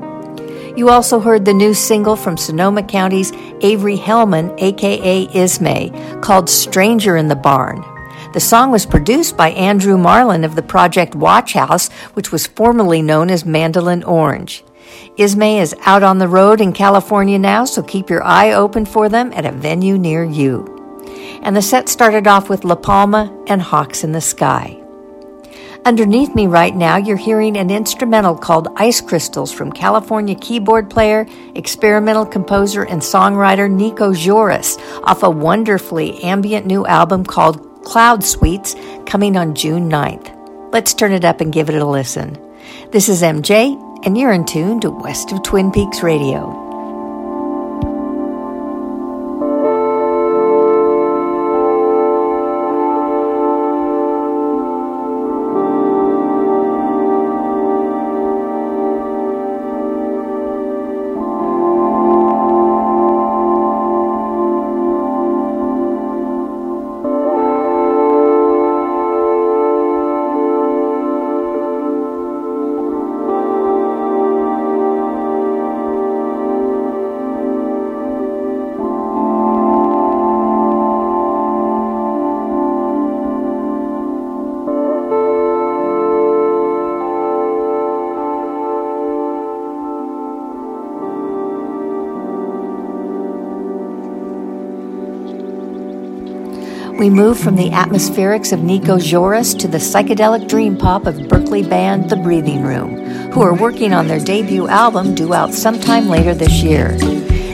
You also heard the new single from Sonoma County's Avery Hellman, aka Ismay, called Stranger in the Barn. The song was produced by Andrew Marlin of the project Watchhouse, which was formerly known as Mandolin Orange. Ismay is out on the road in California now, so keep your eye open for them at a venue near you. And the set started off with La Palma and Hawks in the Sky. Underneath me right now, you're hearing an instrumental called Ice Crystals from California keyboard player, experimental composer, and songwriter Nico Joris off a wonderfully ambient new album called Cloud Suites coming on June 9th. Let's turn it up and give it a listen. This is MJ, and you're in tune to West of Twin Peaks Radio. We move from the atmospherics of Nico Joris to the psychedelic dream pop of Berkeley band The Breathing Room, who are working on their debut album due out sometime later this year.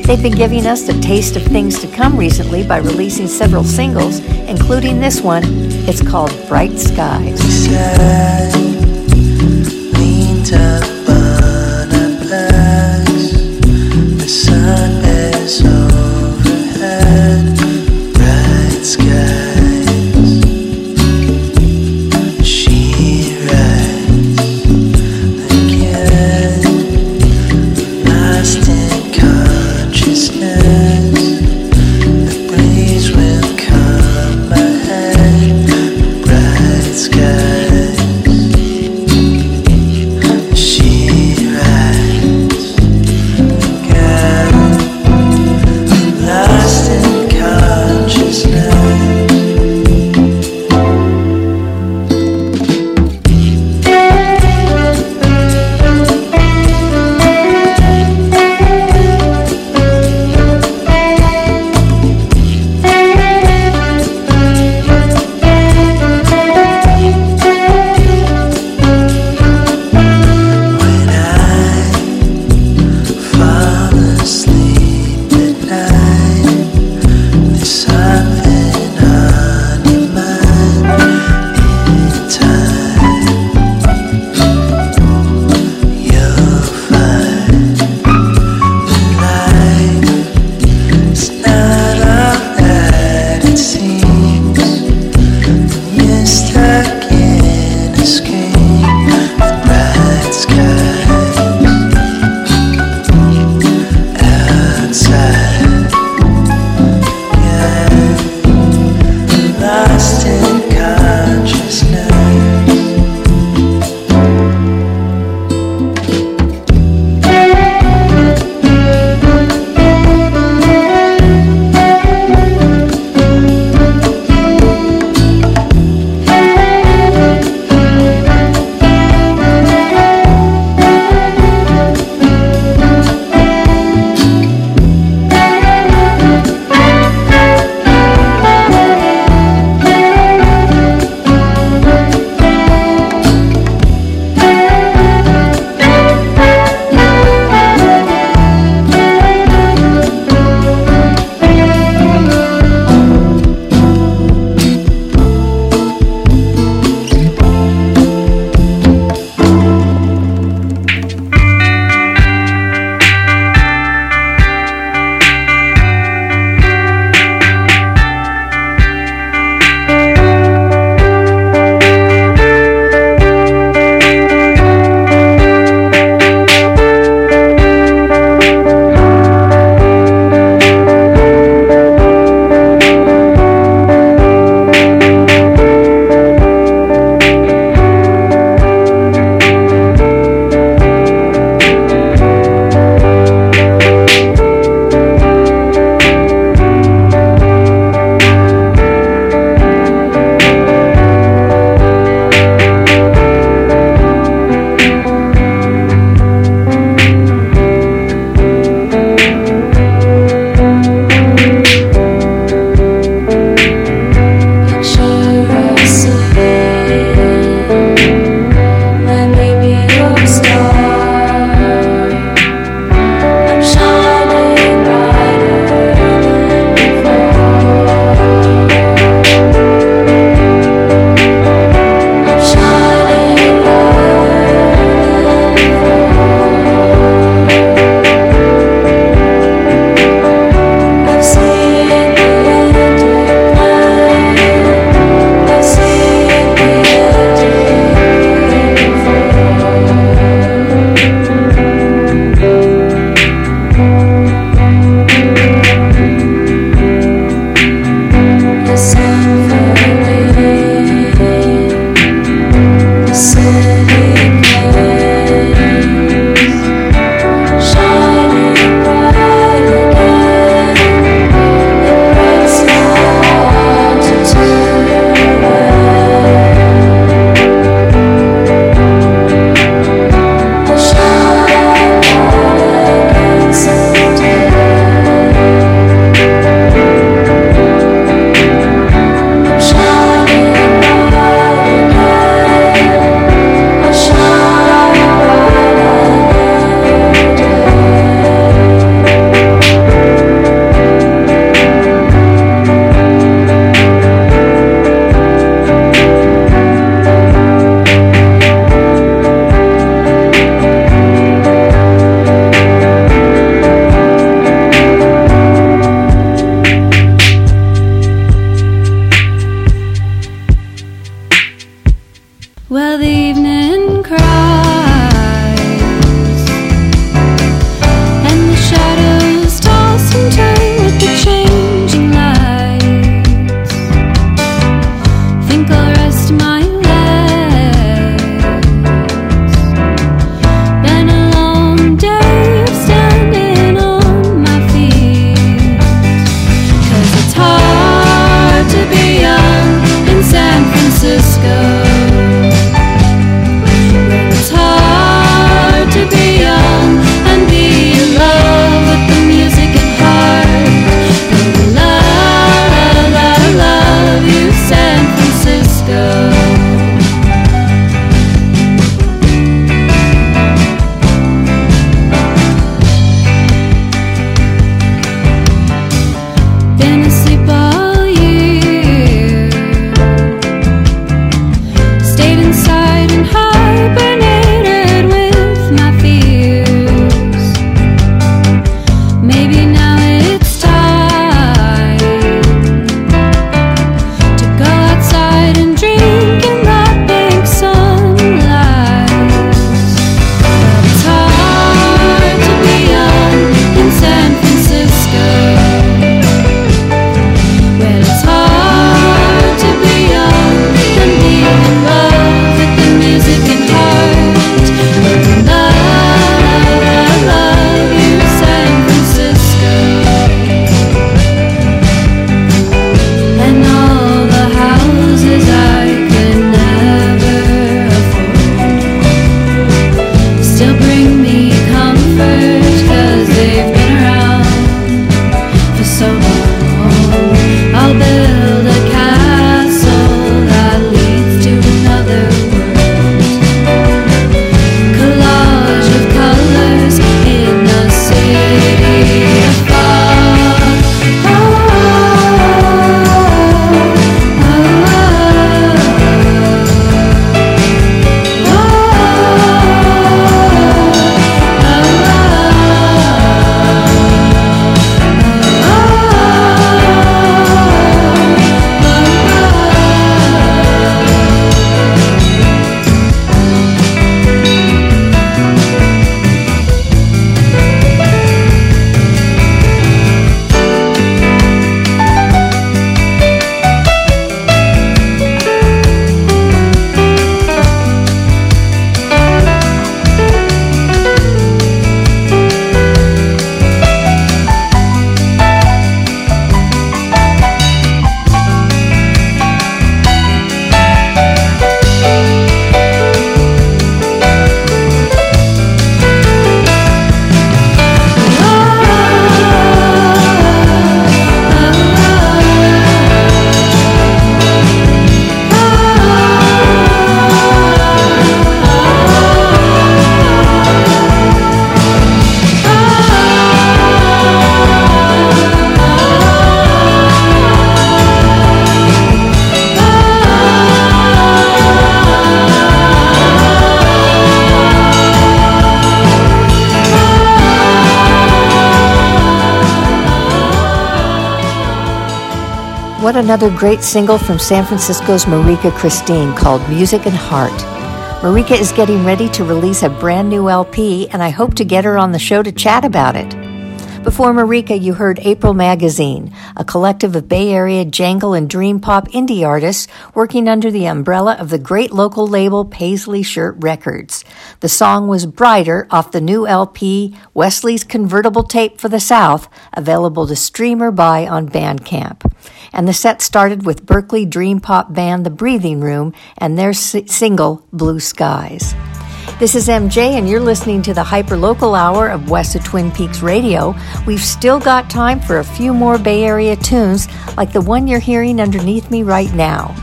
They've been giving us a taste of things to come recently by releasing several singles, including this one. It's called Bright Skies. Another great single from San Francisco's Marika Christine called Music and Heart. Marika is getting ready to release a brand new LP, and I hope to get her on the show to chat about it. Before Marika, you heard April Magazine, a collective of Bay Area jangle and dream pop indie artists working under the umbrella of the great local label Paisley Shirt Records. The song was Brighter off the new LP Wesley's Convertible Tape for the South, available to stream or buy on Bandcamp. And the set started with Berkeley dream pop band The Breathing Room and their si- single Blue Skies. This is MJ, and you're listening to the hyperlocal hour of West of Twin Peaks Radio. We've still got time for a few more Bay Area tunes, like the one you're hearing underneath me right now.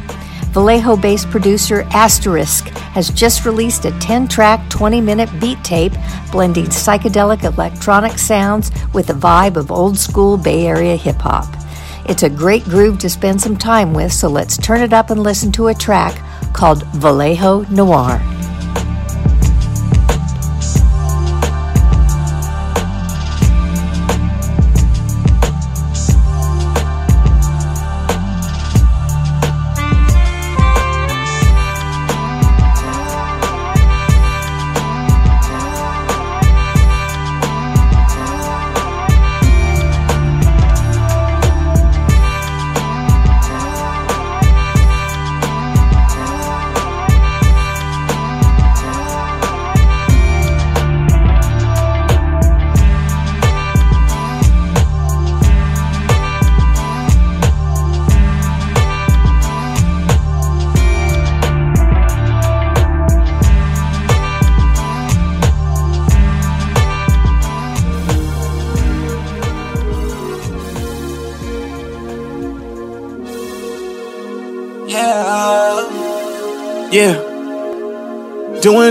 Vallejo based producer Asterisk has just released a 10 track, 20 minute beat tape blending psychedelic electronic sounds with the vibe of old school Bay Area hip hop. It's a great groove to spend some time with, so let's turn it up and listen to a track called Vallejo Noir.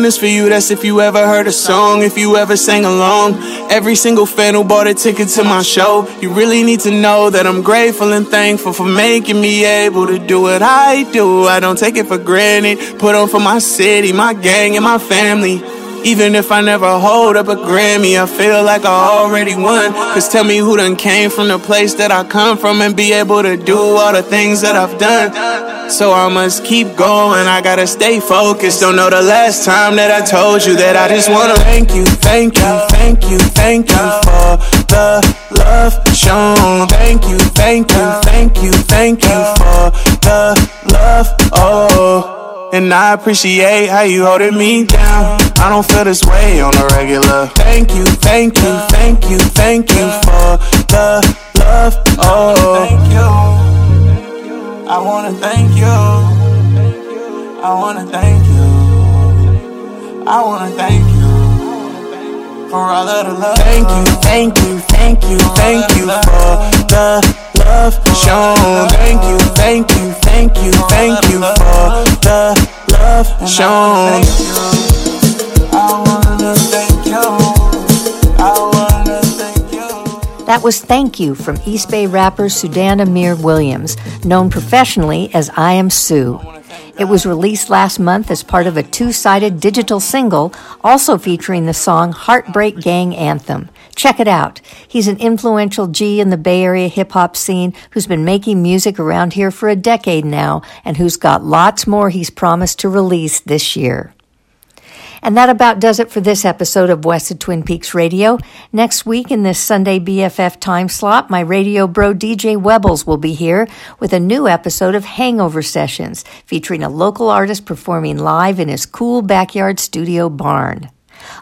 This for you, that's if you ever heard a song, if you ever sang along. Every single fan who bought a ticket to my show, you really need to know that I'm grateful and thankful for making me able to do what I do. I don't take it for granted. Put on for my city, my gang, and my family. Even if I never hold up a Grammy, I feel like I already won. Cause tell me who done came from the place that I come from and be able to do all the things that I've done. So I must keep going, I gotta stay focused. Don't know the last time that I told you that I just wanna thank you, thank you, thank you, thank you for the love shown. Thank you, thank you, thank you, thank you for the love. Oh. And I appreciate how you holding me down. I don't feel this way on a regular. Thank you, thank you, thank you, thank you for the love. Oh, thank you. I wanna thank you. I wanna thank you. I wanna thank you for all of the love. Thank you, thank you, thank you, thank you for the love shown. Thank you, thank you, thank you, thank you for the love shown. I wanna thank you. I wanna thank you. That was Thank You from East Bay rapper Sudan Ameer Williams, known professionally as I Am Sue. It was released last month as part of a two sided digital single, also featuring the song Heartbreak Gang Anthem. Check it out. He's an influential G in the Bay Area hip hop scene who's been making music around here for a decade now and who's got lots more he's promised to release this year. And that about does it for this episode of West of Twin Peaks Radio. Next week in this Sunday BFF time slot, my radio bro DJ Webbles will be here with a new episode of Hangover Sessions featuring a local artist performing live in his cool backyard studio barn.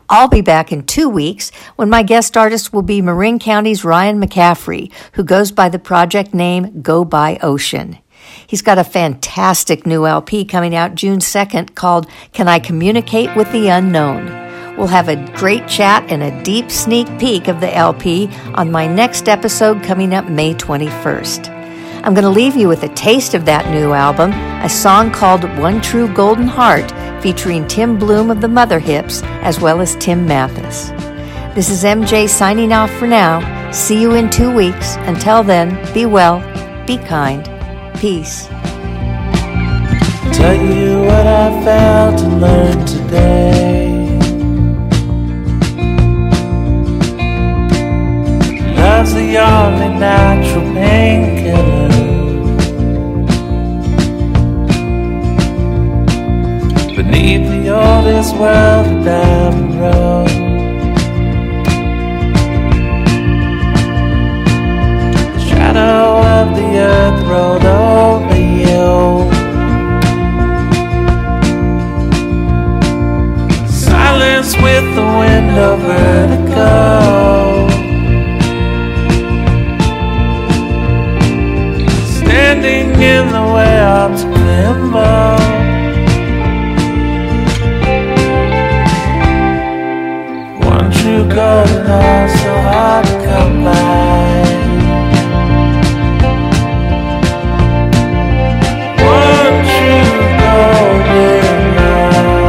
I'll be back in two weeks when my guest artist will be Marin County's Ryan McCaffrey, who goes by the project name Go By Ocean. He's got a fantastic new LP coming out June 2nd called Can I Communicate with the Unknown? We'll have a great chat and a deep sneak peek of the LP on my next episode coming up May 21st. I'm going to leave you with a taste of that new album, a song called One True Golden Heart, featuring Tim Bluhm of the Mother Hips, as well as Tim Mathis. This is MJ signing off for now. See you in two weeks. Until then, be well, be kind, peace. Tell you what I felt and learned today. Love's the only natural painkiller. This world a diamond road. The shadow of the earth rolled over you. Silence with the wind of vertigo. Standing in the way of limbo. True golden heart so hard to come by. One true golden heart.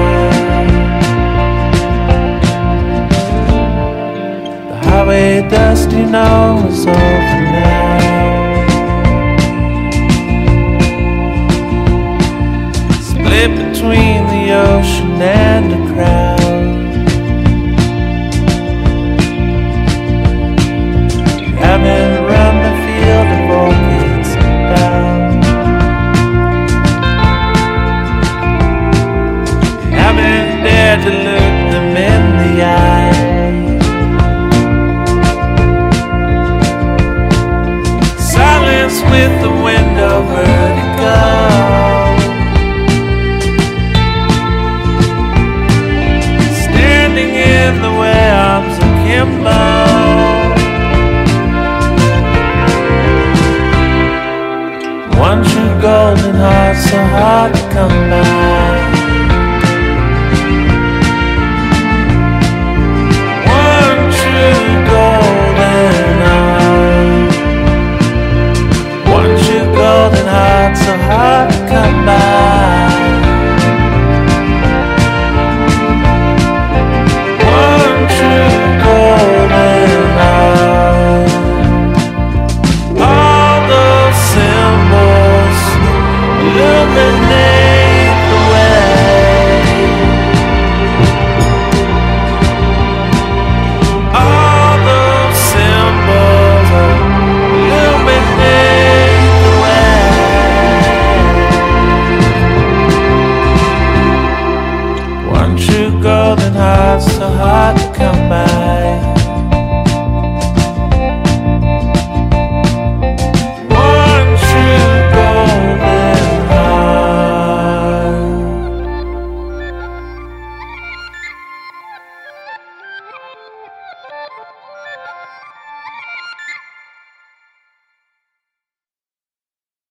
The highway dust you is over now. Split between the ocean and the crowd. Golden heart so hard to come by. One true golden heart. One true golden heart so hard to come by.